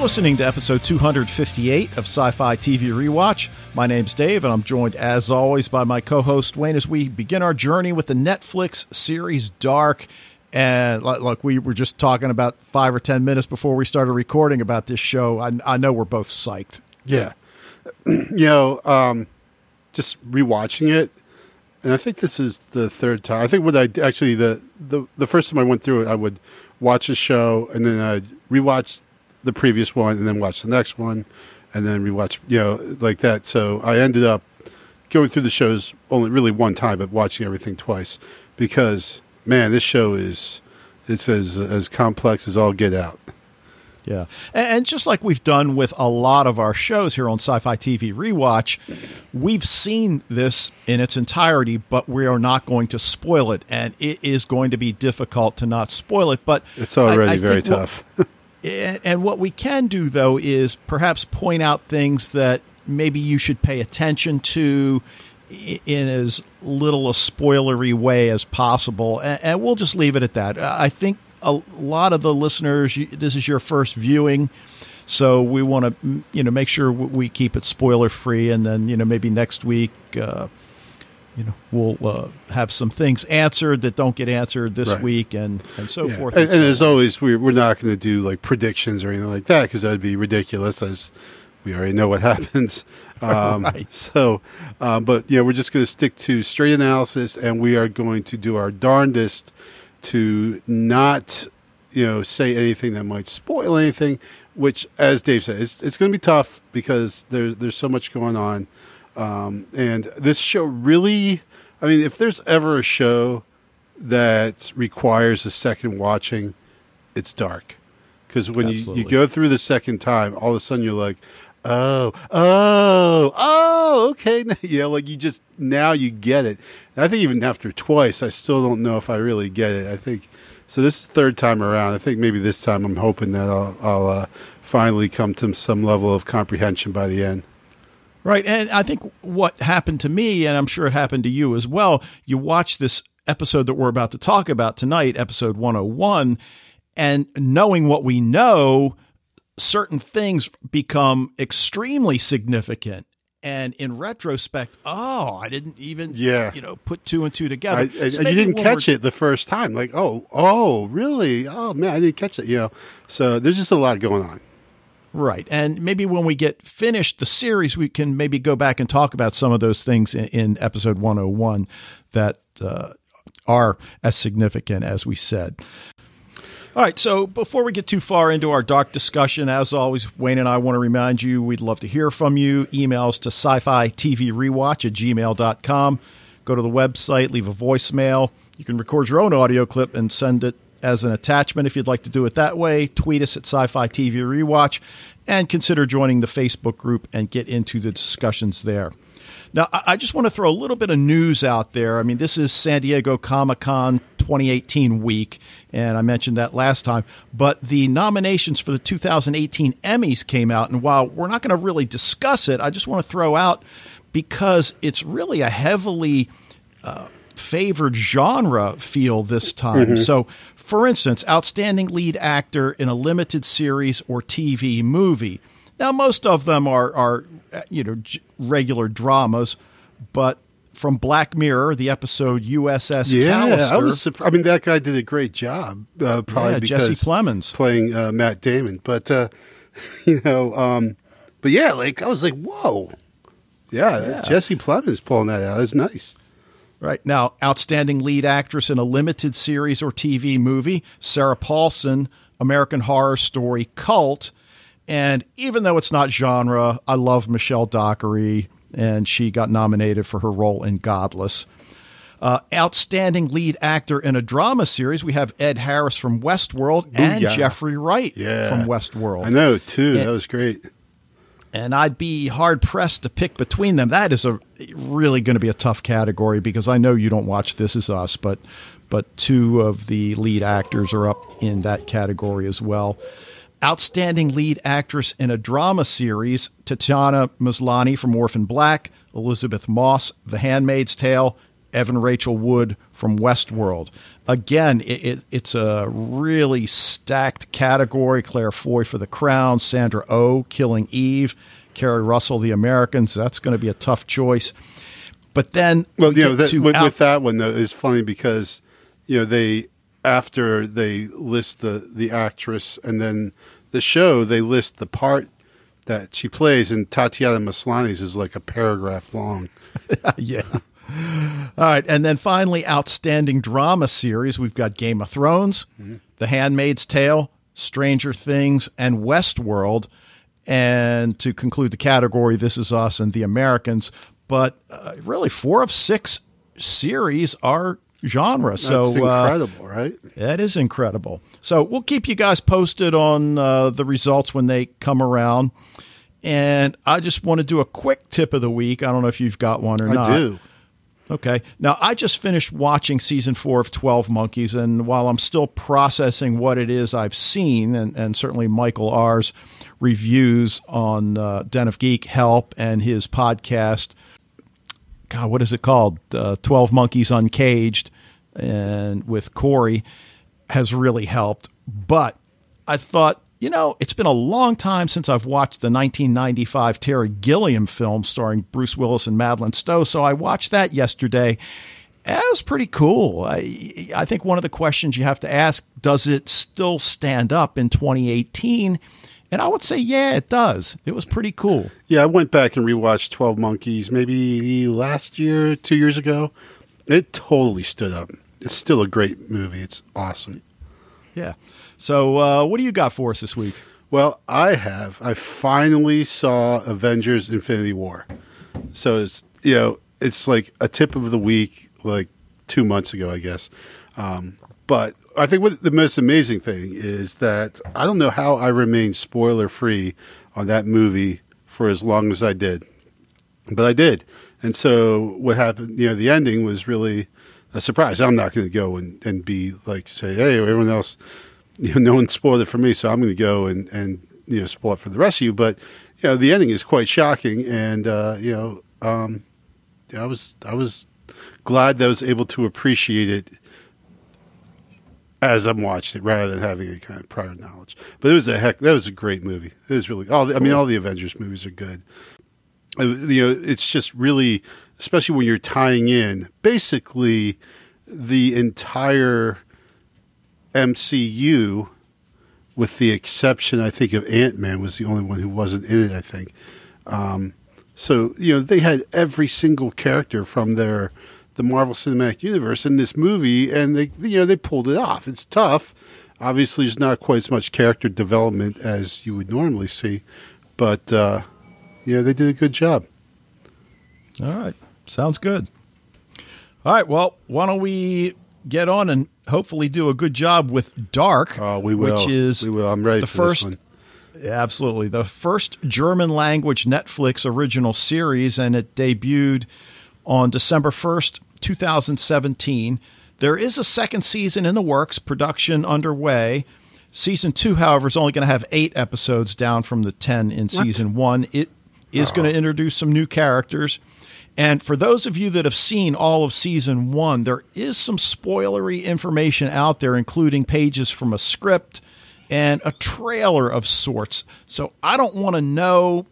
You're listening to episode 258 of Sci Fi TV Rewatch. My name's Dave, and I'm joined, as always, by my co host Wayne as we begin our journey with the Netflix series Dark. And look, we were just talking about five or 10 minutes before we started recording about this show. I, I know we're both psyched. Yeah. you know, um, just rewatching it, and I think this is the third time. I think what I actually, the, the, the first time I went through it, I would watch a show and then I'd rewatch the previous one and then watch the next one and then rewatch, you know, like that. So I ended up going through the shows only really one time, but watching everything twice because man, this show is it's as as complex as all get out. Yeah. And just like we've done with a lot of our shows here on Sci Fi TV Rewatch, we've seen this in its entirety, but we are not going to spoil it. And it is going to be difficult to not spoil it. But it's already I, I very tough. What, and what we can do, though, is perhaps point out things that maybe you should pay attention to in as little a spoilery way as possible. And we'll just leave it at that. I think a lot of the listeners, this is your first viewing. So we want to, you know, make sure we keep it spoiler free, and then you know maybe next week, uh, you know, we'll uh, have some things answered that don't get answered this right. week, and and so yeah. forth. And, and, and so as always, we're we're not going to do like predictions or anything like that because that'd be ridiculous, as we already know what happens. Um, right. So, uh, but yeah, we're just going to stick to straight analysis, and we are going to do our darndest to not, you know, say anything that might spoil anything. Which, as Dave said, it's it's going to be tough because there's there's so much going on, um, and this show really. I mean, if there's ever a show that requires a second watching, it's dark. Because when you, you go through the second time, all of a sudden you're like, oh, oh, oh, okay. yeah, like you just now you get it. I think even after twice, I still don't know if I really get it. I think so. This is third time around. I think maybe this time I'm hoping that I'll, I'll uh, finally come to some level of comprehension by the end. Right, and I think what happened to me, and I'm sure it happened to you as well. You watch this episode that we're about to talk about tonight, episode 101, and knowing what we know certain things become extremely significant and in retrospect, oh, I didn't even, yeah. you know, put two and two together. I, so you didn't catch it the first time, like, oh, oh, really? Oh man, I didn't catch it. You know, so there's just a lot going on. Right, and maybe when we get finished the series, we can maybe go back and talk about some of those things in, in episode 101 that uh, are as significant as we said. All right, so before we get too far into our dark discussion, as always, Wayne and I want to remind you we'd love to hear from you. Emails to sci fi TV rewatch at gmail.com. Go to the website, leave a voicemail. You can record your own audio clip and send it as an attachment if you'd like to do it that way. Tweet us at Sci Fi TV Rewatch and consider joining the Facebook group and get into the discussions there. Now, I just want to throw a little bit of news out there. I mean, this is San Diego Comic Con 2018 week, and I mentioned that last time. But the nominations for the 2018 Emmys came out, and while we're not going to really discuss it, I just want to throw out because it's really a heavily uh, favored genre feel this time. Mm-hmm. So, for instance, outstanding lead actor in a limited series or TV movie. Now, most of them are, are you know, regular dramas, but from Black Mirror, the episode USS yeah, Callister. I was. Surprised. I mean, that guy did a great job. Uh, probably yeah, Jesse Plemons playing uh, Matt Damon, but uh, you know, um, but yeah, like I was like, whoa, yeah, yeah. Jesse Plemons pulling that out is nice. Right now, outstanding lead actress in a limited series or TV movie, Sarah Paulson, American Horror Story Cult. And even though it's not genre, I love Michelle Dockery and she got nominated for her role in Godless. Uh, outstanding lead actor in a drama series, we have Ed Harris from Westworld Ooh, and yeah. Jeffrey Wright yeah. from Westworld. I know, too. And, that was great. And I'd be hard pressed to pick between them. That is a really going to be a tough category because I know you don't watch This Is Us, but but two of the lead actors are up in that category as well. Outstanding lead actress in a drama series, Tatiana Maslany from Orphan Black, Elisabeth Moss, The Handmaid's Tale, Evan Rachel Wood from Westworld. Again, it, it, it's a really stacked category. Claire Foy for The Crown, Sandra O oh, Killing Eve, Keri Russell, The Americans. That's going to be a tough choice. But then, well, you know, that, with, out- with that one though, it's funny because you know they after they list the the actress and then the show, they list the part that she plays, and Tatiana Maslany's is like a paragraph long. yeah. All right, and then finally, outstanding drama series. We've got Game of Thrones, mm-hmm. The Handmaid's Tale, Stranger Things, and Westworld. And to conclude the category, This Is Us and The Americans. But uh, really, four of six series are genre. That's so uh, incredible, uh, right? That is incredible. So we'll keep you guys posted on uh, the results when they come around. And I just want to do a quick tip of the week. I don't know if you've got one or I not. I do. Okay. Now, I just finished watching season four of 12 Monkeys, and while I'm still processing what it is I've seen, and, and certainly Michael Ahr's reviews on uh, Den of Geek help and his podcast, God, what is it called? Uh, 12 Monkeys Uncaged, and with Corey has really helped. But I thought, you know, it's been a long time since I've watched the 1995 Terry Gilliam film starring Bruce Willis and Madeleine Stowe. So I watched that yesterday. Eh, it was pretty cool. I, I think one of the questions you have to ask does it still stand up in 2018? And I would say, yeah, it does. It was pretty cool. Yeah, I went back and rewatched 12 Monkeys maybe last year, two years ago. It totally stood up. It's still a great movie. It's awesome. Yeah. So, uh, what do you got for us this week? Well, I have. I finally saw Avengers Infinity War. So it's, you know, it's like a tip of the week, like two months ago, I guess. Um, but I think what the most amazing thing is that I don't know how I remained spoiler free on that movie for as long as I did, but I did. And so what happened, you know, the ending was really a surprise. I'm not going to go and, and be like, say, hey, everyone else, you know, no one spoiled it for me, so I'm going to go and, and, you know, spoil it for the rest of you. But, you know, the ending is quite shocking. And, uh, you know, um, I was, I was glad that I was able to appreciate it as I'm watching it rather than having any kind of prior knowledge. But it was a heck. That was a great movie. It was really. All the, I mean, all the Avengers movies are good. It, you know, it's just really, especially when you're tying in basically the entire MCU, with the exception, I think, of Ant Man was the only one who wasn't in it. I think. Um, so you know, they had every single character from their the Marvel Cinematic Universe in this movie, and they you know they pulled it off. It's tough. Obviously, there's not quite as much character development as you would normally see, but uh, yeah, they did a good job. All right, sounds good. All right, well, why don't we get on and hopefully do a good job with Dark? Oh, we will. Which is we will. I'm ready the for first. This one. Absolutely, the first German language Netflix original series, and it debuted on December 1st, 2017. There is a second season in the works, production underway. Season two, however, is only going to have eight episodes down from the 10 in what? season one. It is oh. going to introduce some new characters. And for those of you that have seen all of season one, there is some spoilery information out there, including pages from a script and a trailer of sorts. So I don't want to know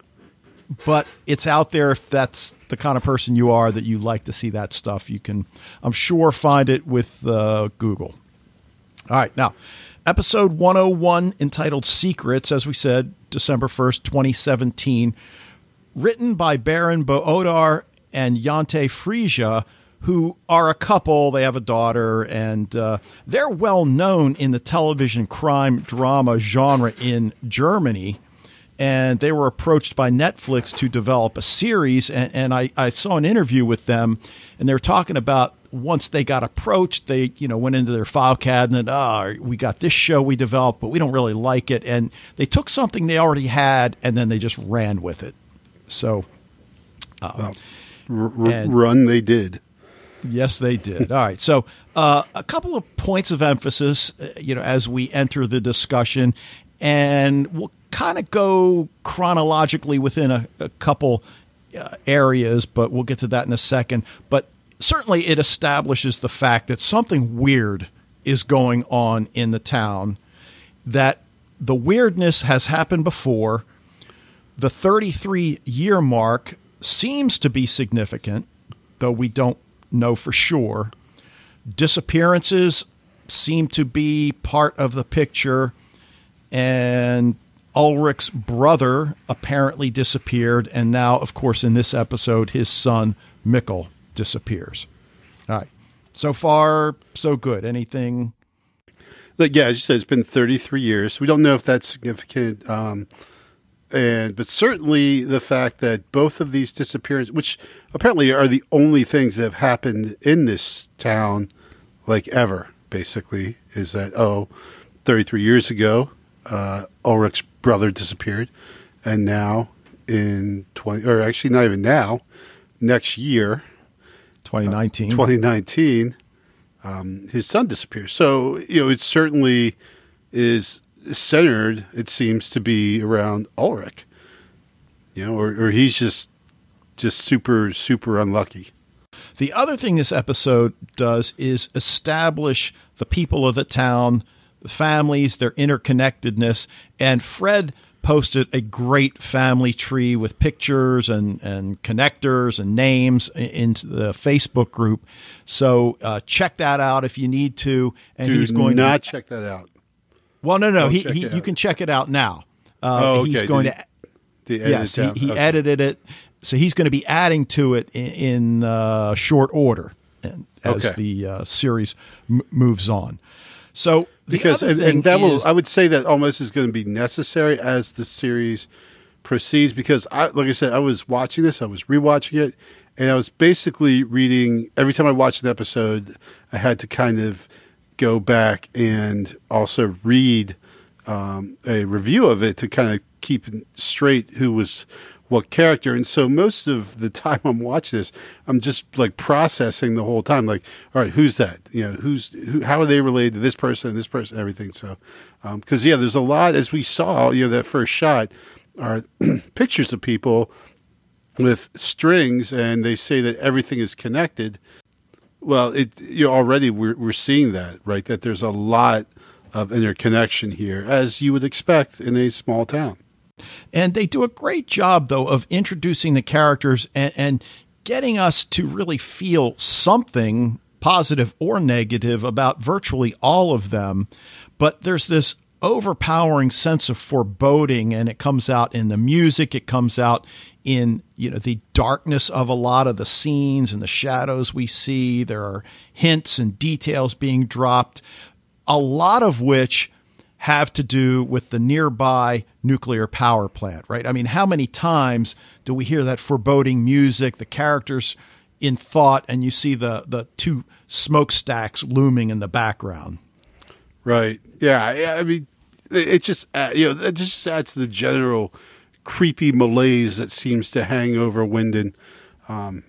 but it's out there if that's the kind of person you are that you like to see that stuff. You can, I'm sure, find it with uh, Google. All right, now, episode 101 entitled Secrets, as we said, December 1st, 2017, written by Baran bo Odar and Jantje Friese, who are a couple. They have a daughter, and uh, they're well known in the television crime drama genre in Germany and they were approached by Netflix to develop a series. And, and I, I, saw an interview with them, and they were talking about once they got approached, they you know went into their file cabinet. Oh, we got this show we developed, but we don't really like it. And they took something they already had, and then they just ran with it. So, uh, r- run they did. Yes, they did. All right. So, uh, a couple of points of emphasis, uh, you know, as we enter the discussion, and we'll kind of go chronologically within a, a couple uh, areas, but we'll get to that in a second. But certainly it establishes the fact that something weird is going on in the town, that the weirdness has happened before. The 33 year mark seems to be significant, though we don't know for sure. Disappearances seem to be part of the picture, and Ulrich's brother apparently disappeared, and now, of course, in this episode, his son Mikkel disappears. All right. So far, so good. Anything? Yeah, as you said, it's been 33 years. We don't know if that's significant. Um, and but certainly the fact that both of these disappearances, which apparently are the only things that have happened in this town, like ever, basically, is that oh, 33 years ago, uh, Ulrich's brother disappeared, and now in 20, or actually not even now, next year, 2019, 2019, um, his son disappears. So you know, it certainly is centered, it seems to be around Ulrich. You know, or, or he's just just super super unlucky. The other thing this episode does is establish the people of the town, the families, their interconnectedness, and Fred posted a great family tree with pictures and, and connectors and names into the Facebook group. So uh, check that out if you need to. And Do he's going not to, check that out. Well, no, no, he, he you can check it out now. Uh, oh, okay. He's going Did to. yes, he, he okay. edited it, so he's going to be adding to it in, in uh, short order, and as okay. the uh, series m- moves on. So because and, and, that will, I would say that almost is going to be necessary as the series proceeds. Because I, like I said, I was watching this, I was rewatching it, and I was basically reading every time I watched an episode. I had to kind of go back and also read um, a review of it to kind of keep straight who was what character. And so most of the time I'm watching this, I'm just like processing the whole time. Like, all right, who's that? You know, who's who, how are they related to this person, this person, everything. So, because um, yeah, there's a lot as we saw. You know, that first shot are pictures of people with strings, and they say that everything is connected. Well, it you already we're we're seeing that right that there's a lot of interconnection here, as you would expect in a small town. And they do a great job, though, of introducing the characters and, and getting us to really feel something positive or negative about virtually all of them. But there's this overpowering sense of foreboding and it comes out in the music. It comes out in you know the darkness of a lot of the scenes and the shadows we see. There are hints and details being dropped a lot of which have to do with the nearby nuclear power plant right? I mean how many times do we hear that foreboding music the characters in thought and you see the the two smokestacks looming in the background Right. Yeah. I mean, it just uh, you know it just adds to the general creepy malaise that seems to hang over Winden. Um,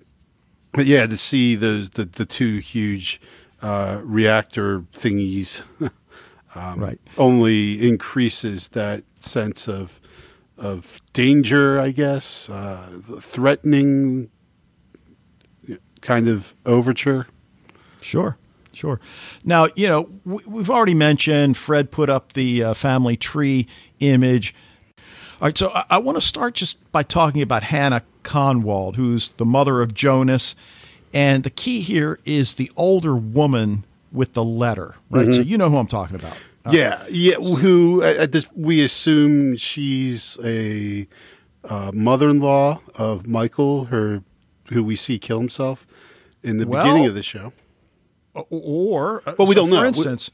but yeah, to see those the the two huge uh, reactor thingies, um, right, only increases that sense of of danger, I guess, uh, threatening kind of overture. Sure. Sure. Now, you know, we've already mentioned Fred put up the uh, family tree image. All right, so I, I want to start just by talking about Hannah Kahnwald, who's the mother of Jonas. And the key here is the older woman with the letter, right? Mm-hmm. So you know who I'm talking about. Uh, yeah, yeah. Who at this we assume she's a uh, mother-in-law of Michael, her who we see kill himself in the well, beginning of the show or uh, well, we so don't for know. For instance,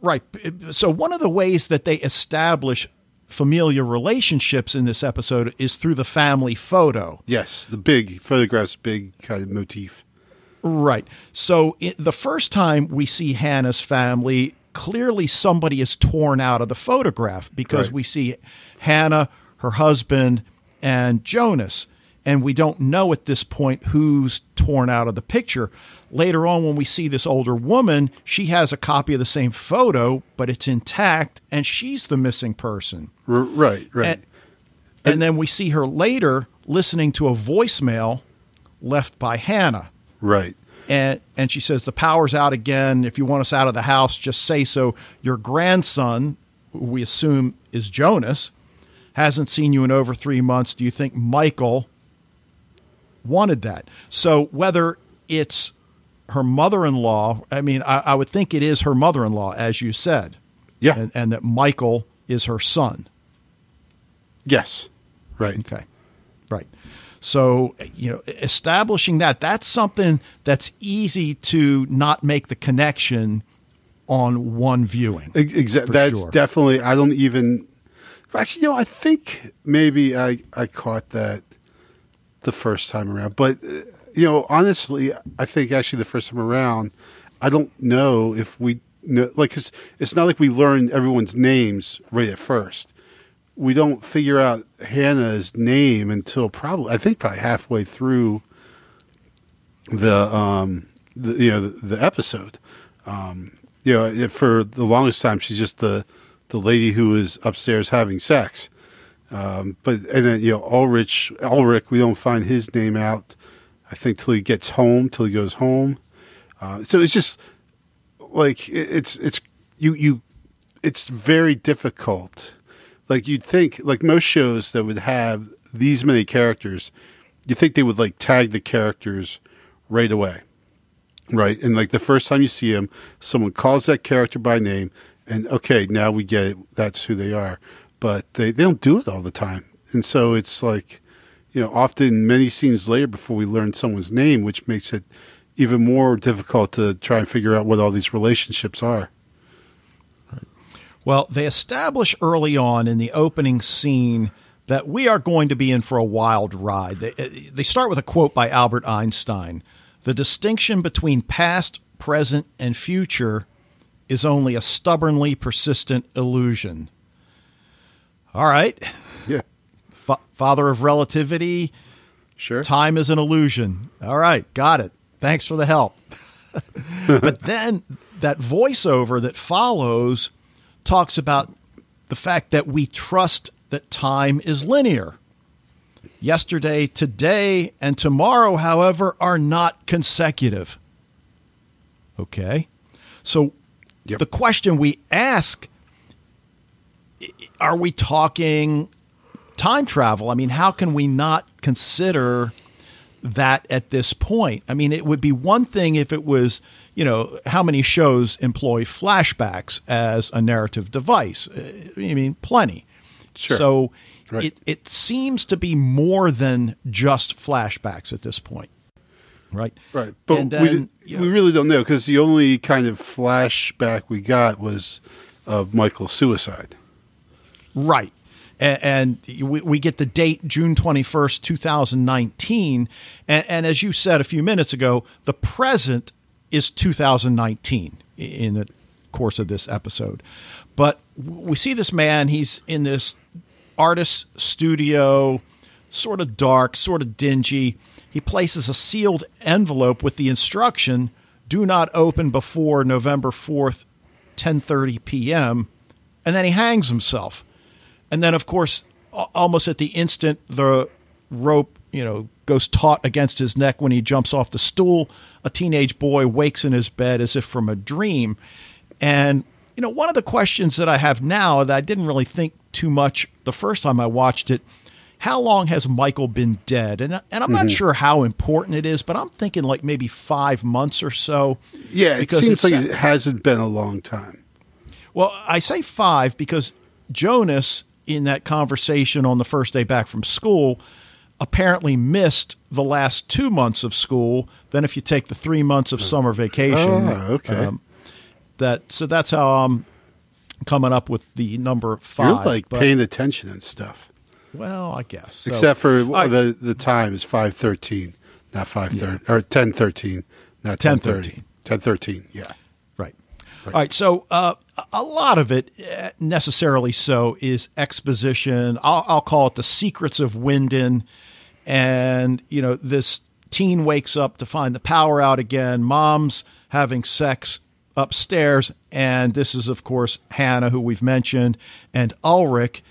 right. So one of the ways that they establish familiar relationships in this episode is through the family photo. Yes, the big photographs, big kind of motif. Right. So it, the first time we see Hannah's family, clearly somebody is torn out of the photograph because right. we see Hannah, her husband, and Jonas and we don't know at this point who's torn out of the picture. Later on, when we see this older woman, she has a copy of the same photo, but it's intact, and she's the missing person. R- right, right. And, and then we see her later listening to a voicemail left by Hannah. Right. and and she says the power's out again. If you want us out of the house, just say so. Your grandson, who we assume is Jonas, hasn't seen you in over three months. Do you think Michael wanted that? So whether it's her mother-in-law, I mean, I, I would think it is her mother-in-law, as you said, Yeah. and, and that Michael is her son. yes. Right. Okay. Right. So, you know, establishing that, that's something that's easy to not make the connection on one viewing. Exactly. That's sure. definitely. I don't even. Actually, you know, I think maybe I I caught that the first time around, but uh, you know, honestly, I think actually the first time around, I don't know if we know. Like, 'cause it's not like we learn everyone's names right at first. We don't figure out Hannah's name until probably I think probably halfway through the um the you know the, the episode. Um, you know, for the longest time she's just the the lady who is upstairs having sex. Um, but and then you know Ulrich Ulrich we don't find his name out. I think till he gets home, till he goes home. Uh, so it's just like it- it's it's you you it's very difficult. Like you'd think, like most shows that would have these many characters, you think they would like tag the characters right away, right? And like the first time you see them, someone calls that character by name, and okay, now we get it. That's who they are. But they they don't do it all the time, and so it's like, you know, often many scenes later before we learn someone's name, which makes it even more difficult to try and figure out what all these relationships are. Well, they establish early on in the opening scene that we are going to be in for a wild ride. They, eh, they start with a quote by Albert Einstein The distinction between past, present, and future is only a stubbornly persistent illusion. All right. Yeah, Fa- father of relativity, sure. Time is an illusion. All right, got it. Thanks for the help. but then that voiceover that follows talks about the fact that we trust that time is linear. Yesterday, today, and tomorrow, however, are not consecutive. Okay? So Yep. the question we ask are we talking time travel? I mean, how can we not consider that at this point? I mean, it would be one thing if it was, you know, how many shows employ flashbacks as a narrative device? Uh, I mean, plenty. Sure. So Right. it, it seems to be more than just flashbacks at this point. Right. Right, but we, then, know- we really don't know because the only kind of flashback we got was of Michael's suicide. Right. And we, get the date June 21st, 2019. And, and as you said a few minutes ago, the present is 2019 in the course of this episode. But we see this man, he's in this artist studio, sort of dark, sort of dingy. He places a sealed envelope with the instruction do not open before November 4th, 10:30 p.m. and then he hangs himself. And then of course almost at the instant the rope, you know, goes taut against his neck when he jumps off the stool. A teenage boy wakes in his bed as if from a dream. And you know, one of the questions that I have now that I didn't really think too much the first time I watched it, how long has Michael been dead? And and I'm not mm-hmm. sure how important it is, but I'm thinking like maybe 5 months or so. Yeah, it seems like it hasn't been a long time. Well, I say five because Jonas, in that conversation on the first day back from school, apparently missed the last two months of school. Then, if you take the three months of summer vacation, um, Oh, okay. that so that's how I'm coming up with the number 5 You're like but- paying attention and stuff, well, I guess So- except for right, the the time is five thirteen, not five thirty or ten thirteen, not ten 10:13. thirty. Ten thirteen, yeah. Right. All right. So uh, a lot of it, eh, necessarily so, is exposition. I'll, I'll call it the secrets of Winden. And, you know, this teen wakes up to find the power out again. Mom's having sex upstairs. And this is, of course, Hannah, who we've mentioned, and Ulrich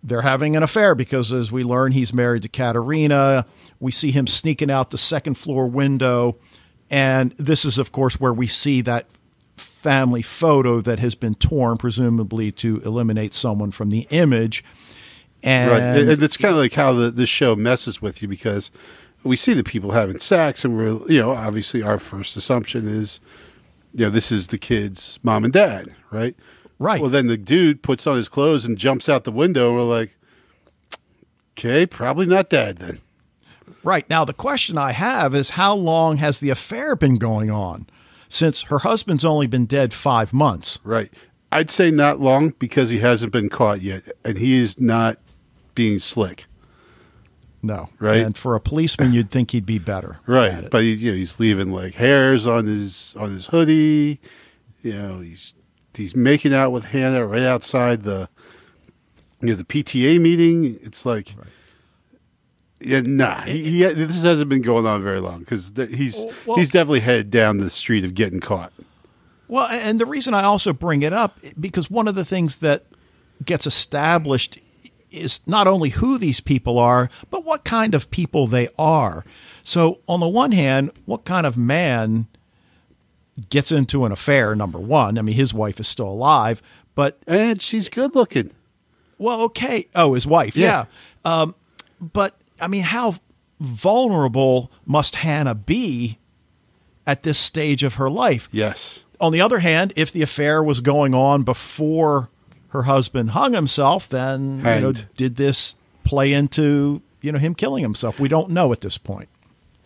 they're having an affair because, as we learn, he's married to Katharina. We see him sneaking out the second floor window And this is, of course, where we see that family photo that has been torn, presumably to eliminate someone from the image. And, right. and it's kind of like how the, the show messes with you because we see the people having sex, and we're, you know, obviously our first assumption is, you know, this is the kid's mom and dad, right? Right. Well, then the dude puts on his clothes and jumps out the window, and we're like, okay, probably not dad then. Right. Now, the question I have is how long has the affair been going on? Since her husband's only been dead five months. Right. I'd say not long because he hasn't been caught yet, and he is not being slick. No. Right. And for a policeman, you'd think he'd be better. Right. But he, you know, he's leaving like hairs on his on his hoodie. You know, he's he's making out with Hannah right outside the you know the PTA meeting. It's like. Right. Yeah, nah. He, he, this hasn't been going on very long because he's well, he's definitely headed down the street of getting caught. Well, and the reason I also bring it up because one of the things that gets established is not only who these people are, but what kind of people they are. So, on the one hand, what kind of man gets into an affair? Number one, I mean, his wife is still alive, but and she's good looking. Well, okay. Oh, his wife, yeah. yeah. Um, but I mean, how vulnerable must Hannah be at this stage of her life? Yes. On the other hand, if the affair was going on before her husband hung himself, then Hanged. you know, did this play into you know him killing himself? We don't know at this point.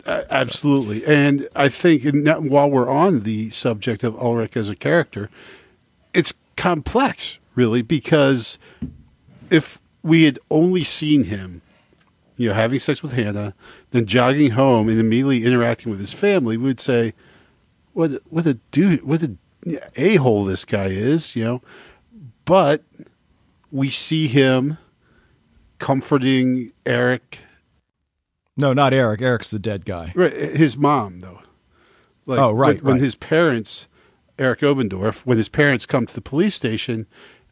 Uh, absolutely, and I think that, while we're on the subject of Ulrich as a character, it's complex, really, because if we had only seen him you know, having sex with Hannah, then jogging home and immediately interacting with his family, we would say, "What what a dude, what a a hole this guy is," you know. But we see him comforting Eric. No, not Eric. Eric's the dead guy. Right, his mom though. Like, oh, right. When, right. his parents, Eric Obendorf, when his parents come to the police station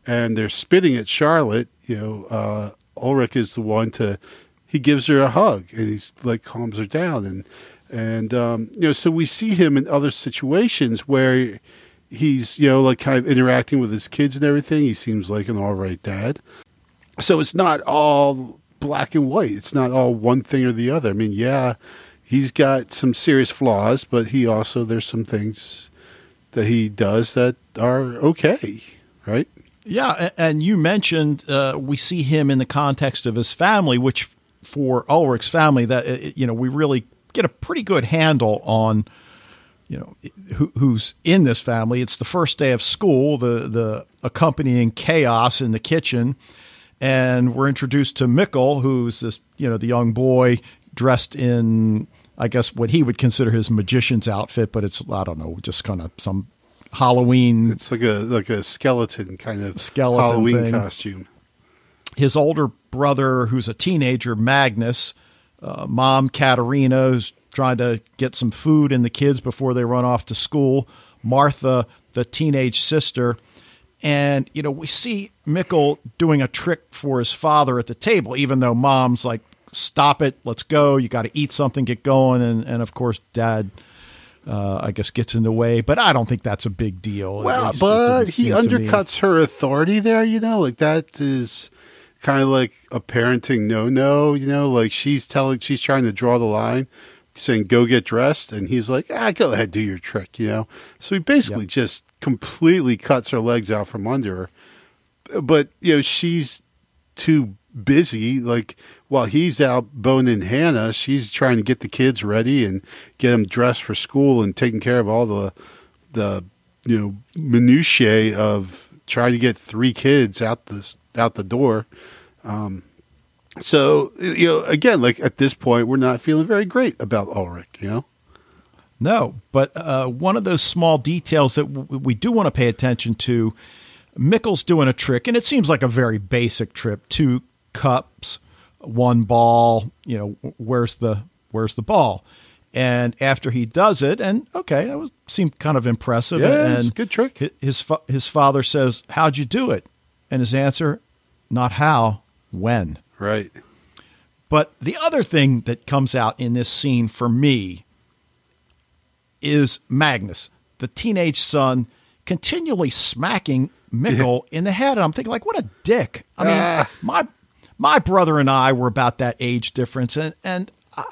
and they're spitting at Charlotte, you know, uh, Ulrich is the one to he gives her a hug and he's like calms her down and and um, you know so we see him in other situations where he's you know like kind of interacting with his kids and everything. He seems like an all right dad. So it's not all black and white. It's not all one thing or the other. I mean yeah he's got some serious flaws but he also there's some things that he does that are okay right? Yeah and you mentioned uh, we see him in the context of his family which for Ulrich's family that uh, you know we really get a pretty good handle on you know who, who's in this family. It's the first day of school, the the accompanying chaos in the kitchen, and we're introduced to Mikkel, who's this you know the young boy dressed in I guess what he would consider his magician's outfit, but it's I don't know, just kind of some Halloween. It's like a like a skeleton kind of skeleton Halloween thing. costume his older brother, who's a teenager, Magnus, uh, mom, Katharina, who's trying to get some food in the kids before they run off to school, Martha, the teenage sister. And, you know, we see Mikkel doing a trick for his father at the table, even though mom's like, stop it, let's go, you got to eat something, get going. And, and of course, dad. Uh, I guess gets in the way, but I don't think that's a big deal. Well, but he undercuts her authority there. You know, like that is kind of like a parenting no no, you know, like she's telling, she's trying to draw the line, saying, go get dressed. And he's like, ah, go ahead, do your trick, you know? So he basically yep. just completely cuts her legs out from under her. But, you know, she's too busy. Like, while he's out boning Hannah, she's trying to get the kids ready and get them dressed for school and taking care of all the, the, you know, minutiae of trying to get three kids out the out the door. Um, so you know, again, like at this point, we're not feeling very great about Ulrich. You know. No, but uh, one of those small details that w- we do want to pay attention to, Mikkel's doing a trick, and it seems like a very basic trip: two cups, one ball. You know, where's the where's the ball? And after he does it, and okay, that was seemed kind of impressive. Yeah, and good trick. His his father says, "How'd you do it?" And his answer, not how, when. Right. But the other thing that comes out in this scene for me is Magnus, the teenage son, continually smacking Mikkel in the head. And I'm thinking, like, what a dick. I mean, Ah. my my brother and I were about that age difference, and and uh,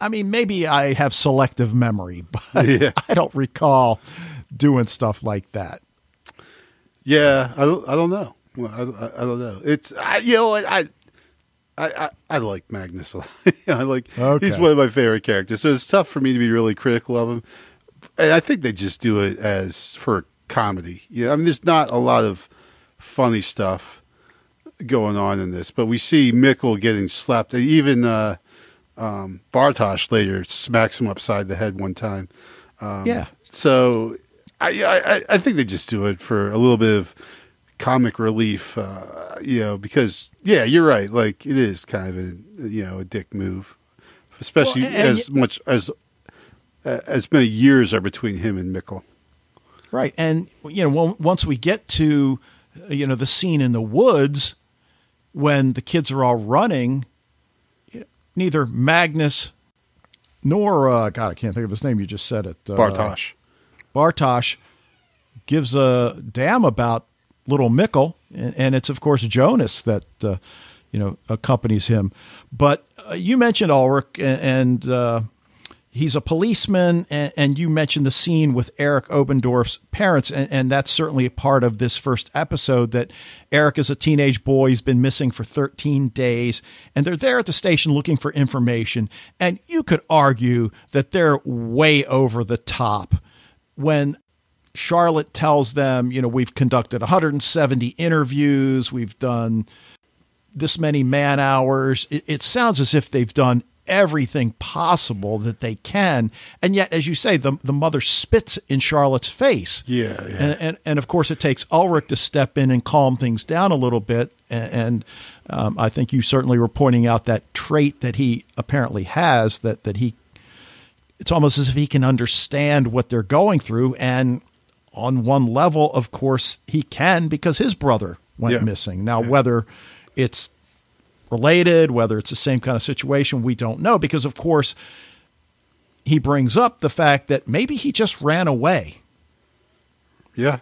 I mean, maybe I have selective memory, but Yeah. I don't recall doing stuff like that. Yeah, I don't, I don't know. Well, I, I, I don't know. It's I, you know I I I, I like Magnus a lot. I like Okay. he's one of my favorite characters. So it's tough for me to be really critical of him. And I think they just do it as for comedy. Yeah, I mean, there's not a lot of funny stuff going on in this, but we see Mikkel getting slapped. And even uh, um, Bartosz later smacks him upside the head one time. Um, Yeah. So I, I I think they just do it for a little bit of comic relief, uh, you know, because yeah, you're right. Like it is kind of a you know a dick move, especially Well, and- as much as uh, as many years are between him and Mikkel. Right. And, you know, once we get to, you know, the scene in the woods when the kids are all running, neither Magnus nor, uh, God, I can't think of his name. You just said it. Uh, Bartosz. Bartosh gives a damn about little Mikkel, and, it's of course Jonas that uh, you know accompanies him. But uh, you mentioned Ulrich, and, and uh, he's a policeman, and, and you mentioned the scene with Eric Obendorf's parents, and, and that's certainly a part of this first episode. That Eric is a teenage boy; he's been missing for 13 days, and they're there at the station looking for information. And you could argue that they're way over the top when Charlotte tells them, you know, we've conducted 170 interviews, we've done this many man hours. It, it sounds as if they've done everything possible that they can, and yet, as you say, the the mother spits in Charlotte's face. Yeah, yeah. And, and and of course, it takes Ulrich to step in and calm things down a little bit. And, and um, I think you certainly were pointing out that trait that he apparently has that that he it's almost as if he can understand what they're going through. And on one level, of course, he can because his brother went Yeah. missing. Now, whether it's related, whether it's the same kind of situation, we don't know because, of course, he brings up the fact that maybe he just ran away. Yeah,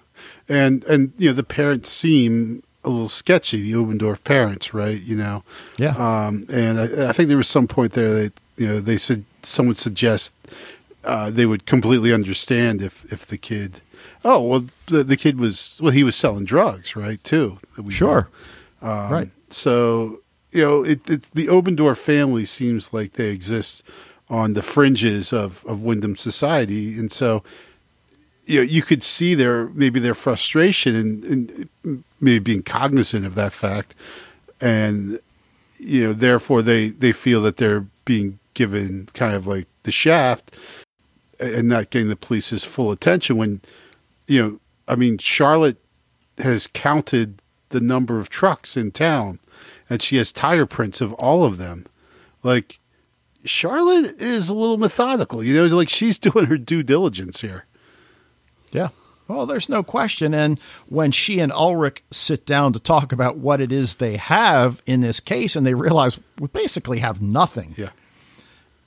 and and you know the parents seem a little sketchy. The Obendorf parents, right? You know. Yeah. Um, and I, I think there was some point there that you know they said someone suggest uh, they would completely understand if if the kid. Oh well, the, the kid was well. He was selling drugs, right? Too. Sure. Um, Right. So you know, it, it the Obendorf family seems like they exist on the fringes of of Winden society, and so you know, you could see their maybe their frustration and, and maybe being cognizant of that fact, and you know, therefore they they feel that they're being given kind of like the shaft and not getting the police's full attention. When you know, I mean, Charlotte has counted the number of trucks in town, and she has tire prints of all of them. Like Charlotte is a little methodical, you know, it's like she's doing her due diligence here. Yeah. Well, there's no question. And when she and Ulrich sit down to talk about what it is they have in this case, and they realize we basically have nothing. Yeah.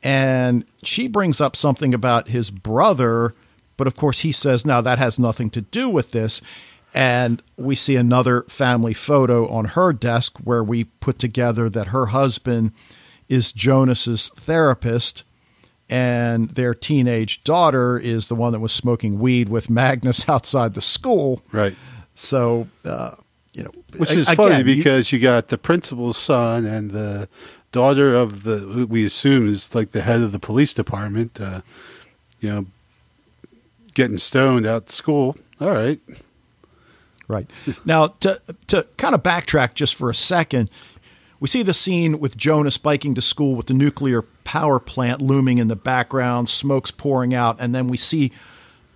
And she brings up something about his brother, but of course he says, now that has nothing to do with this. And we see another family photo on her desk where we put together that her husband is Jonas's therapist and their teenage daughter is the one that was smoking weed with Magnus outside the school. Right. So, uh, you know, Which is again, funny because you got the principal's son and the daughter of the we assume is like the head of the police department. Uh, you know, getting stoned out school. All right. Right. Now, to, to kind of backtrack just for a second, we see the scene with Jonas biking to school with the nuclear power plant looming in the background, smoke's pouring out, and then we see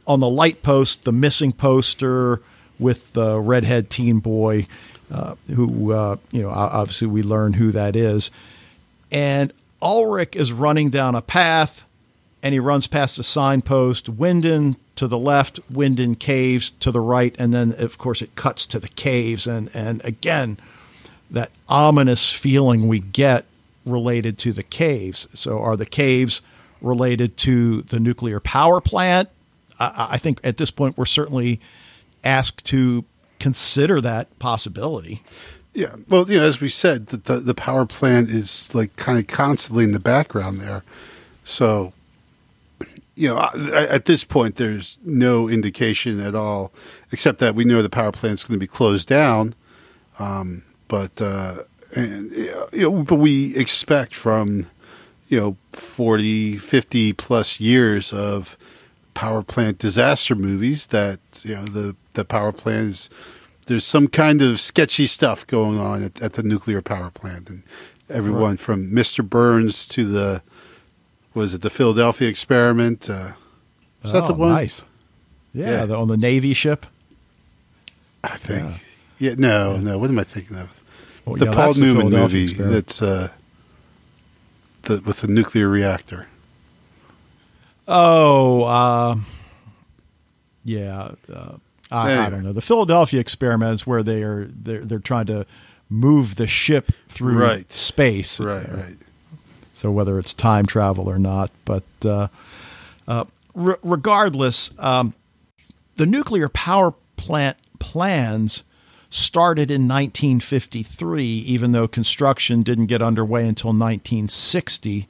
on the light post the missing poster with the redhead teen boy, uh, who, uh, you know, obviously we learn who that is. And Ulrich is running down a path and he runs past a signpost, Winden to the left, Winden Caves to the right, and then of course it cuts to the caves and and again that ominous feeling we get related to the caves. So are the caves related to the nuclear power plant. I, I think at this point we're certainly asked to consider that possibility. Yeah, well, you know, as we said, the the, the power plant is like kind of constantly in the background there. So, you know, at this point, there's no indication at all, except that we know the power plant is going to be closed down. Um, but uh, and you know, but we expect from you know 40, 50 plus years of power plant disaster movies that you know the the power plant is there's some kind of sketchy stuff going on at, at the nuclear power plant, and everyone right. from Mr. Burns to the was it the Philadelphia experiment? Uh, is oh, that the oh, one? Nice. Yeah, yeah. The, on the Navy ship. I think. Yeah. yeah no, yeah. no. What am I thinking of? Well, the Paul Newman the movie experiment. that's uh, the with the nuclear reactor. Oh, uh, yeah. Uh, I, I, don't know. The Philadelphia experiment is where they are they're, they're trying to move the ship through right. space. Right, right. So whether it's time travel or not, but uh, uh, re- regardless, um, the nuclear power plant plans started in 1953, even though construction didn't get underway until 1960.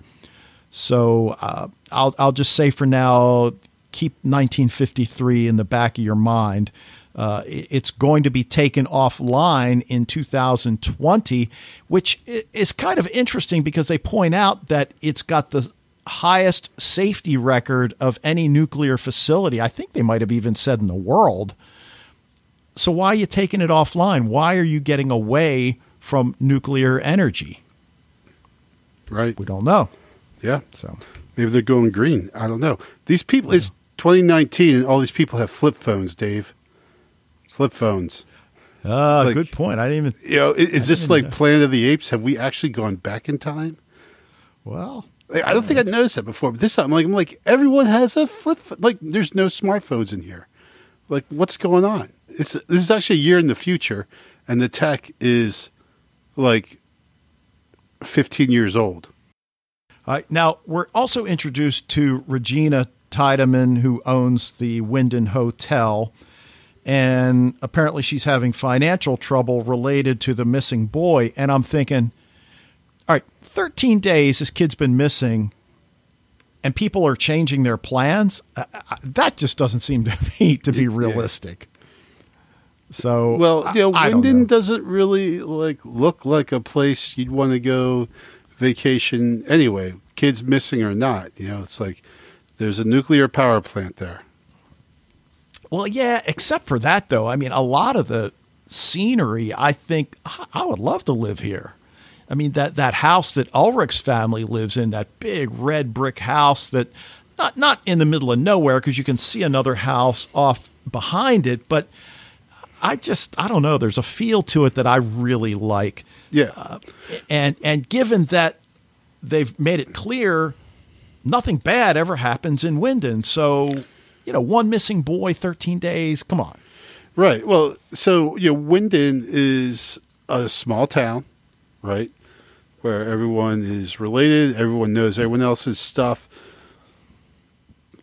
So uh, I'll I'll just say for now, keep 1953 in the back of your mind. Uh, it's going to be taken offline in 2020, which is kind of interesting because they point out that it's got the highest safety record of any nuclear facility. I think they might have even said in the world. So why are you taking it offline? Why are you getting away from nuclear energy? Right. We don't know. Yeah. So maybe they're going green. I don't know. These people, it's 2019, and all these people have flip phones, Dave. Flip phones. Ah, uh, like, good point. I didn't even. You know, is, is this like know. Planet of the Apes? Have we actually gone back in time? Well, I don't think I'd noticed that before. But this time, I'm like, I'm like, everyone has a flip. Like, there's no smartphones in here. Like, what's going on? It's this is actually a year in the future, and the tech is like 15 years old. All right, now we're also introduced to Regina Tiedemann, who owns the Winden Hotel. And apparently, she's having financial trouble related to the missing boy. And I'm thinking, all right, 13 days this kid's been missing, and people are changing their plans. that just doesn't seem to me to be realistic. So, well, you know, Winden doesn't really like look like a place you'd want to go vacation anyway. Kids missing or not, you know, it's like there's a nuclear power plant there. Well, yeah, except for that, though. I mean, a lot of the scenery, I think I would love to live here. I mean, that, that house that Ulrich's family lives in, that big red brick house that not not in the middle of nowhere because you can see another house off behind it, but I just I don't know. There's a feel to it that I really like. Yeah, uh, and and given that they've made it clear nothing bad ever happens in Winden. So, you know, one missing boy, 13 days. Come on. Right. Well, so, you know, Winden is a small town, right? Where everyone is related, everyone knows everyone else's stuff.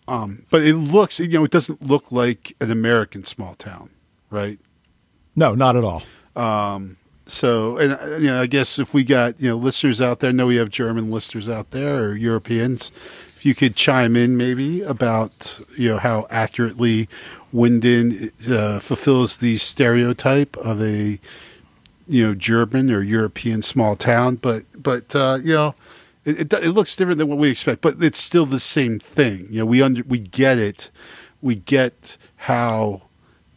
Um, but it looks, you know, it doesn't look like an American small town, right? No, not at all. Um, so, and you know, I guess if we got you know listeners out there, know we have German listeners out there or Europeans, you could chime in maybe about you know how accurately Winden uh, fulfills the stereotype of a you know German or European small town, but but uh, you know. It, it, it looks different than what we expect, but it's still the same thing. You know, we under we get it. We get how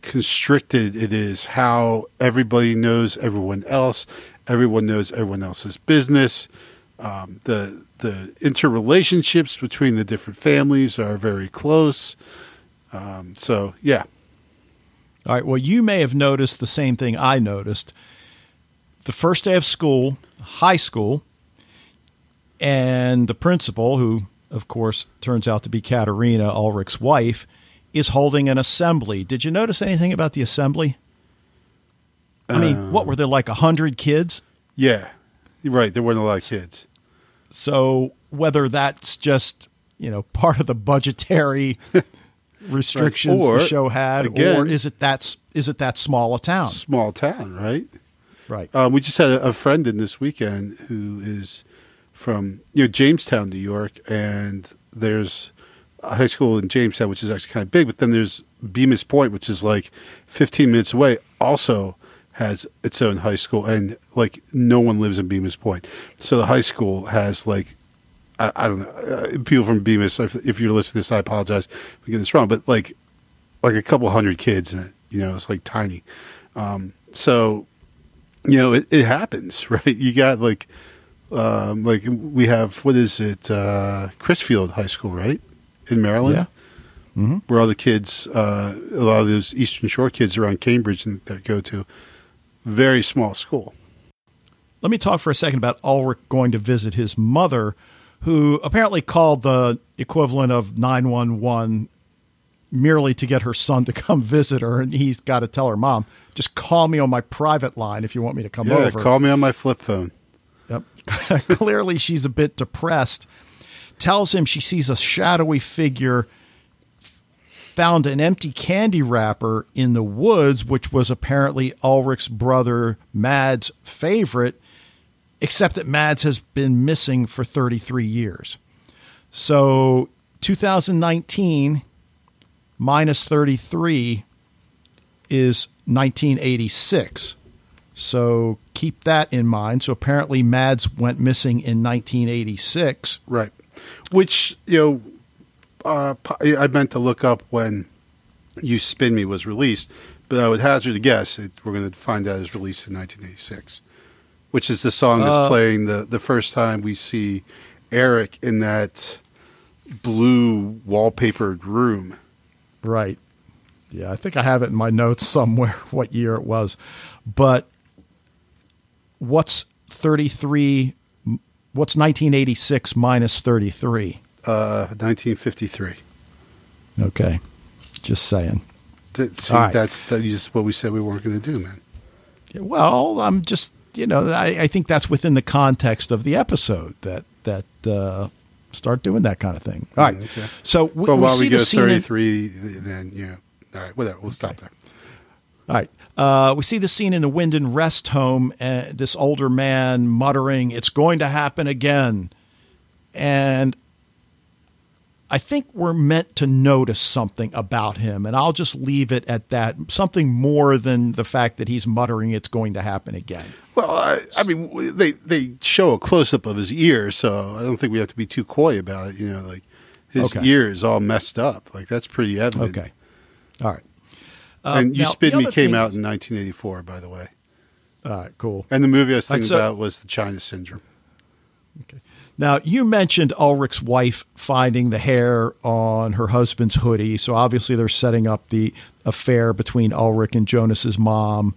constricted it is, how everybody knows everyone else, everyone knows everyone else's business. Um, the the interrelationships between the different families are very close. Um, so yeah. All right. Well, you may have noticed the same thing I noticed. The first day of school, high school, and the principal, who of course turns out to be Katharina Ulrich's wife, is holding an assembly. Did you notice anything about the assembly? I mean, what were there like a hundred kids? Yeah, right. There weren't a lot of kids. So whether that's just you know part of the budgetary restrictions Or, the show had, again- or is it that is it that small a town? Small town, right? Right. Um, we just had a, a friend in this weekend who is from you know Jamestown, New York, and there's a high school in Jamestown, which is actually kind of big. But then there's Bemus Point, which is like 15 minutes away, also has its own high school, and like no one lives in Bemus Point, so the high school has like. I, I don't know. Uh, people from Bemus, if, if you're listening to this, I apologize for getting this wrong, but like, like a couple hundred kids in it. You know, it's like tiny. Um, so you know, it, it happens, right? You got like, um, like we have what is it, uh, Crisfield High School, right, in Maryland, Yeah. Mm-hmm. where all the kids, uh, a lot of those Eastern Shore kids around Cambridge that go to, very small school. Let me talk for a second about Ulrich going to visit his mother, who apparently called the equivalent of 911 merely to get her son to come visit her. And he's got to tell her mom, just call me on my private line if you want me to come Yeah, over. call me on my flip phone. Yep. Clearly, she's a bit depressed. Tells him she sees a shadowy figure found an empty candy wrapper in the woods, which was apparently Ulrich's brother Mads' favorite, except that Mads has been missing for 33 years. So 2019 minus 33 is 1986. So keep that in mind. So apparently Mads went missing in 1986. Right. Which, you know, uh, I meant to look up when You Spin Me was released, but I would hazard a guess it, we're going to find out it's released in 1986, which is the song that's Uh, playing the, the first time we see Eric in that blue wallpapered room. Right. Yeah, I think I have it in my notes somewhere what year it was. But what's 33 what's 1986 minus 33? Uh, 1953. Okay. Just saying. Th- See, right. that's just what we said we weren't going to do, man. Well, I'm just, you know, I, I think that's within the context of the episode that that uh, start doing that kind of thing. All right. Mm, okay. So we, But we while see we the go in- 33, then, yeah. All right, whatever. We'll stop there. All right. Uh, we see the scene in the Winden rest home, and this older man muttering, It's going to happen again. And I think we're meant to notice something about him, and I'll just leave it at that. Something more than the fact that he's muttering, It's going to happen again. Well, I, I mean, they they show a close up of his ear, so I don't think we have to be too coy about it. You know, like his Okay. ear is all messed up. Like that's pretty evident. Okay. All right. Uh, and You now, Spin the Me came out is- in 1984, by the way. All right, cool. And the movie I was All right, thinking so- about was the China Syndrome. Now, you mentioned Ulrich's wife finding the hair on her husband's hoodie. So obviously they're setting up the affair between Ulrich and Jonas's mom.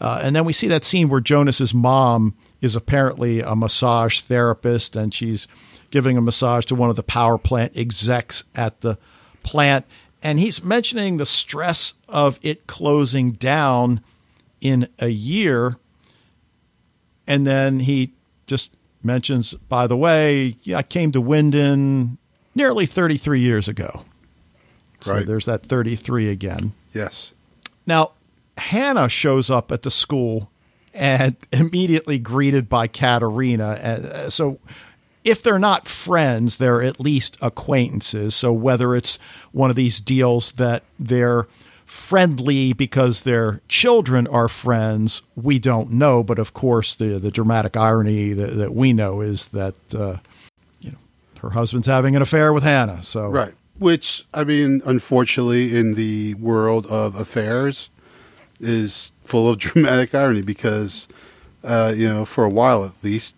Uh, and then we see that scene where Jonas's mom is apparently a massage therapist and she's giving a massage to one of the power plant execs at the plant. And he's mentioning the stress of it closing down in a year and then he just mentions, by the way, yeah, I came to Winden nearly 33 years ago. So Right. there's that 33 again. Yes. Now, Hannah shows up at the school and immediately greeted by Katharina. Uh, So, if they're not friends, they're at least acquaintances. So, whether it's one of these deals that they're friendly because their children are friends, we don't know. But of course, the the dramatic irony that, that we know is that uh, you know her husband's having an affair with Hannah. So, Right. Which, I mean, unfortunately, in the world of affairs, is full of dramatic irony because, uh, you know, for a while at least,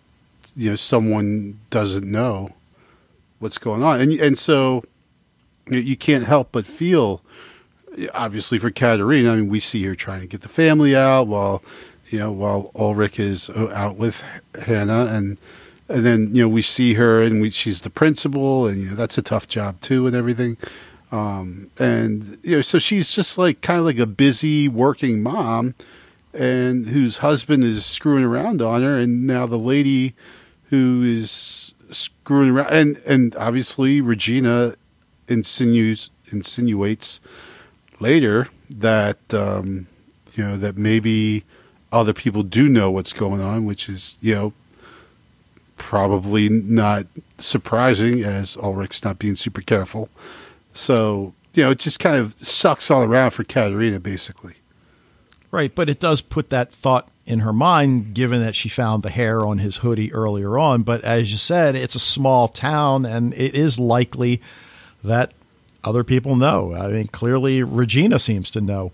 you know, someone doesn't know what's going on. And, and so you, you can't help but feel, obviously, for Katharina, I mean, we see her trying to get the family out while, you know, while Ulrich is uh, out with Hannah and, and then you know we see her and we, she's the principal and you know that's a tough job too and everything. Um, and you know so she's just like kind of like a busy working mom and whose husband is screwing around on her and now the lady who is screwing around, and and obviously Regina insinuates insinuates later that um, you know that maybe other people do know what's going on, which is you know probably not surprising as Ulrich's not being super careful. So you know it just kind of sucks all around for Katharina, basically. Right, but it does put that thought in her mind, given that she found the hair on his hoodie earlier on. But as you said, it's a small town, and it is likely that other people know. I mean, clearly Regina seems to know.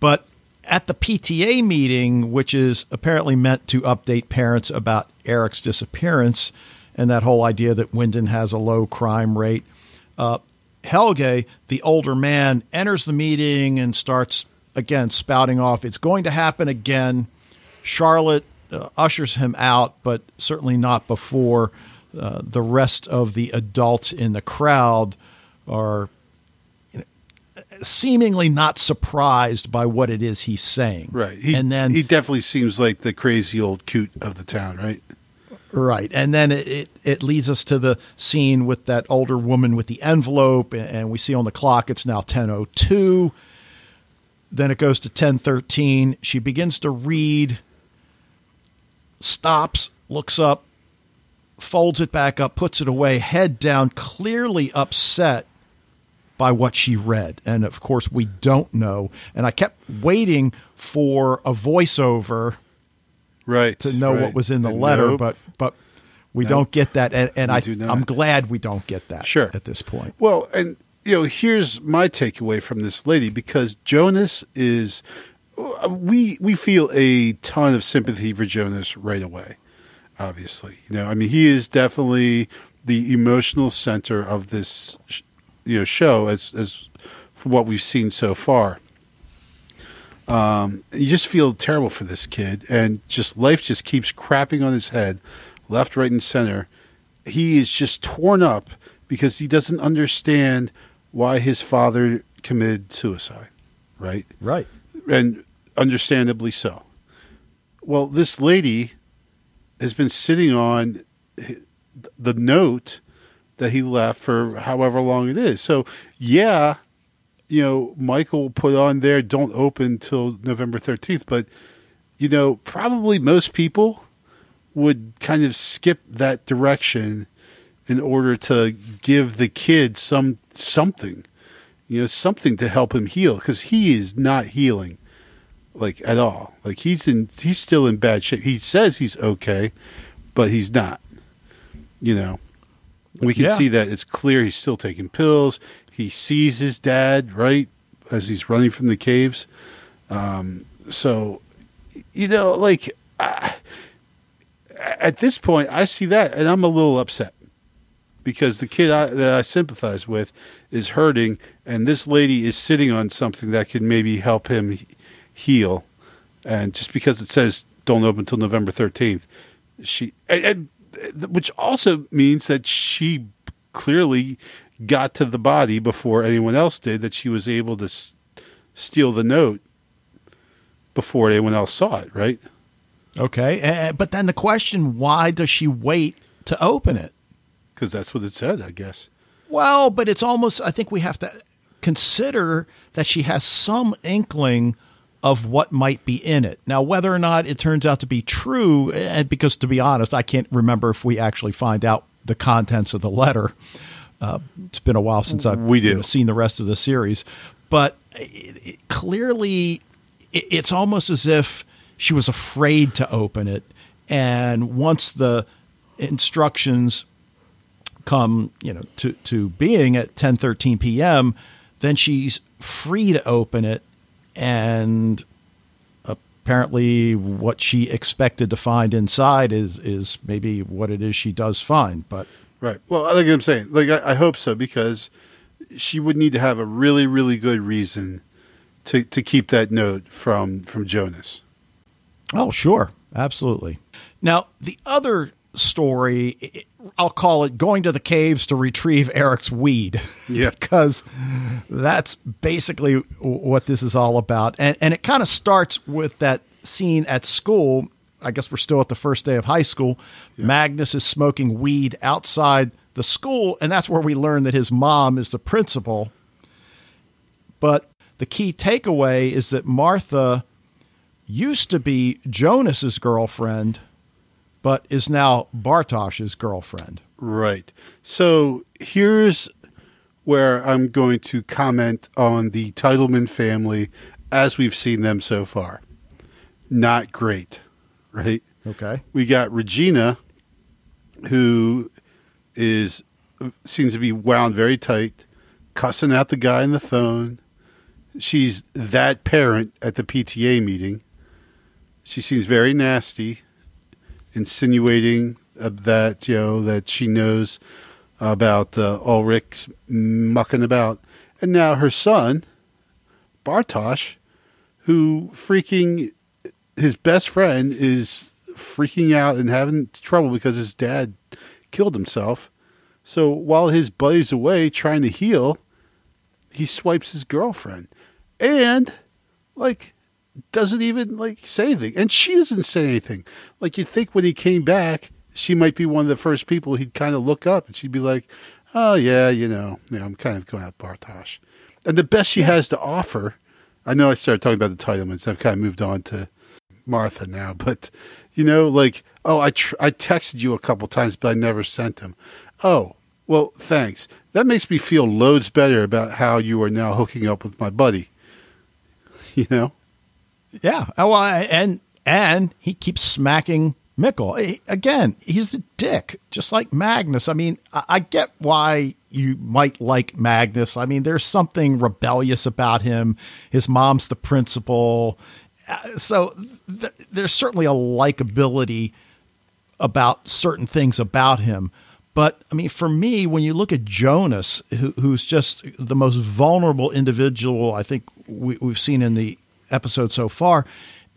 But at the PTA meeting, which is apparently meant to update parents about Eric's disappearance and that whole idea that Winden has a low crime rate, uh, Helge, the older man, enters the meeting and starts again spouting off, it's going to happen again. Charlotte uh, ushers him out, but certainly not before uh, the rest of the adults in the crowd are seemingly not surprised by what it is he's saying. Right. He, and then he definitely seems like the crazy old coot of the town, right? Right. And then it, it, it, leads us to the scene with that older woman with the envelope, and we see on the clock it's now 10.02. Then it goes to 10.13. She begins to read, stops, looks up, folds it back up, puts it away, head down, clearly upset by what she read. And of course, we don't know. And I kept waiting for a voiceover – right to know right. what was in the letter, nope. but but we nope. don't get that, and, and I I'm glad we don't get that. Sure. at this point. Well, and you know, here's my takeaway from this lady because Jonas is we we feel a ton of sympathy for Jonas right away. Obviously, you know, I mean, he is definitely the emotional center of this you know show as as what we've seen so far. Um, you just feel terrible for this kid, and just life just keeps crapping on his head, left, right, and center. He is just torn up because he doesn't understand why his father committed suicide, right? Right. And understandably so. Well, this lady has been sitting on the note that he left for however long it is. So, yeah, you know, Michael put on there, don't open till November 13th. But, you know, probably most people would kind of skip that direction in order to give the kid some something, you know, something to help him heal because he is not healing like at all. Like he's in, he's still in bad shape. He says he's okay, but he's not. You know, we can yeah. see that it's clear he's still taking pills. He sees his dad right as he's running from the caves. Um, so, you know, like uh, at this point, I see that, and I'm a little upset because the kid I, that I sympathize with is hurting, and this lady is sitting on something that could maybe help him heal. And just because it says don't open until November 13th, she, and, and, which also means that she clearly got to the body before anyone else did, that she was able to s- steal the note before anyone else saw it, right? Okay. Uh, but then the question why does she wait to open it? Because that's what it said, I guess. Well, but it's almost, I think we have to consider that she has some inkling of what might be in it. Now, whether or not it turns out to be true, and because to be honest, I can't remember if we actually find out the contents of the letter. Uh, it's been a while since I've we do. You know, seen the rest of the series, but it, it, clearly, it, it's almost as if she was afraid to open it, and once the instructions come, you know, to to being at ten thirteen p.m., then she's free to open it, and apparently what she expected to find inside is is maybe what it is she does find, but Right. Well, like I'm saying, like I, I, hope so because she would need to have a really, really good reason to to keep that note from from Jonas. Oh, sure, absolutely. Now the other story, I'll call it going to the caves to retrieve Eric's weed. Yeah, because that's basically what this is all about, and and it kind of starts with that scene at school I guess we're still at the first day of high school. Magnus is smoking weed outside the school, and that's where we learn that his mom is the principal. But the key takeaway is that Martha used to be Jonas's girlfriend, but is now Bartosz's girlfriend. Right. So here's where I'm going to comment on the Tiedemann family as we've seen them so far. Not great, right? Okay. We got Regina, who is seems to be wound very tight, cussing out the guy on the phone. She's that parent at the PTA meeting. She seems very nasty, insinuating that you know that she knows about uh, Ulrich's mucking about, and now her son, Bartosz, who freaking his best friend is freaking out and having trouble because his dad killed himself. So while his buddy's away trying to heal, he swipes his girlfriend, and like doesn't even like say anything, and she doesn't say anything. Like you'd think when he came back, she might be one of the first people he'd kind of look up, and she'd be like, "Oh yeah, you know, yeah, I'm kind of going out Bartosz." And the best she has to offer, I know I started talking about the Tiedemanns. I've kind of moved on to Martha now, but you know, like, oh, I tr- I texted you a couple times, but I never sent them. Oh, well, thanks. That makes me feel loads better about how you are now hooking up with my buddy. You know? Yeah. Oh, well, and and he keeps smacking Mikkel. He- Again, he's a dick, just like Magnus. I mean, I, get why you might like Magnus. I mean, there's something rebellious about him. His mom's the principal. Uh, So th- there's certainly a likability about certain things about him. But I mean, for me, when you look at Jonas, who, who's just the most vulnerable individual I think we, we've seen in the episode so far,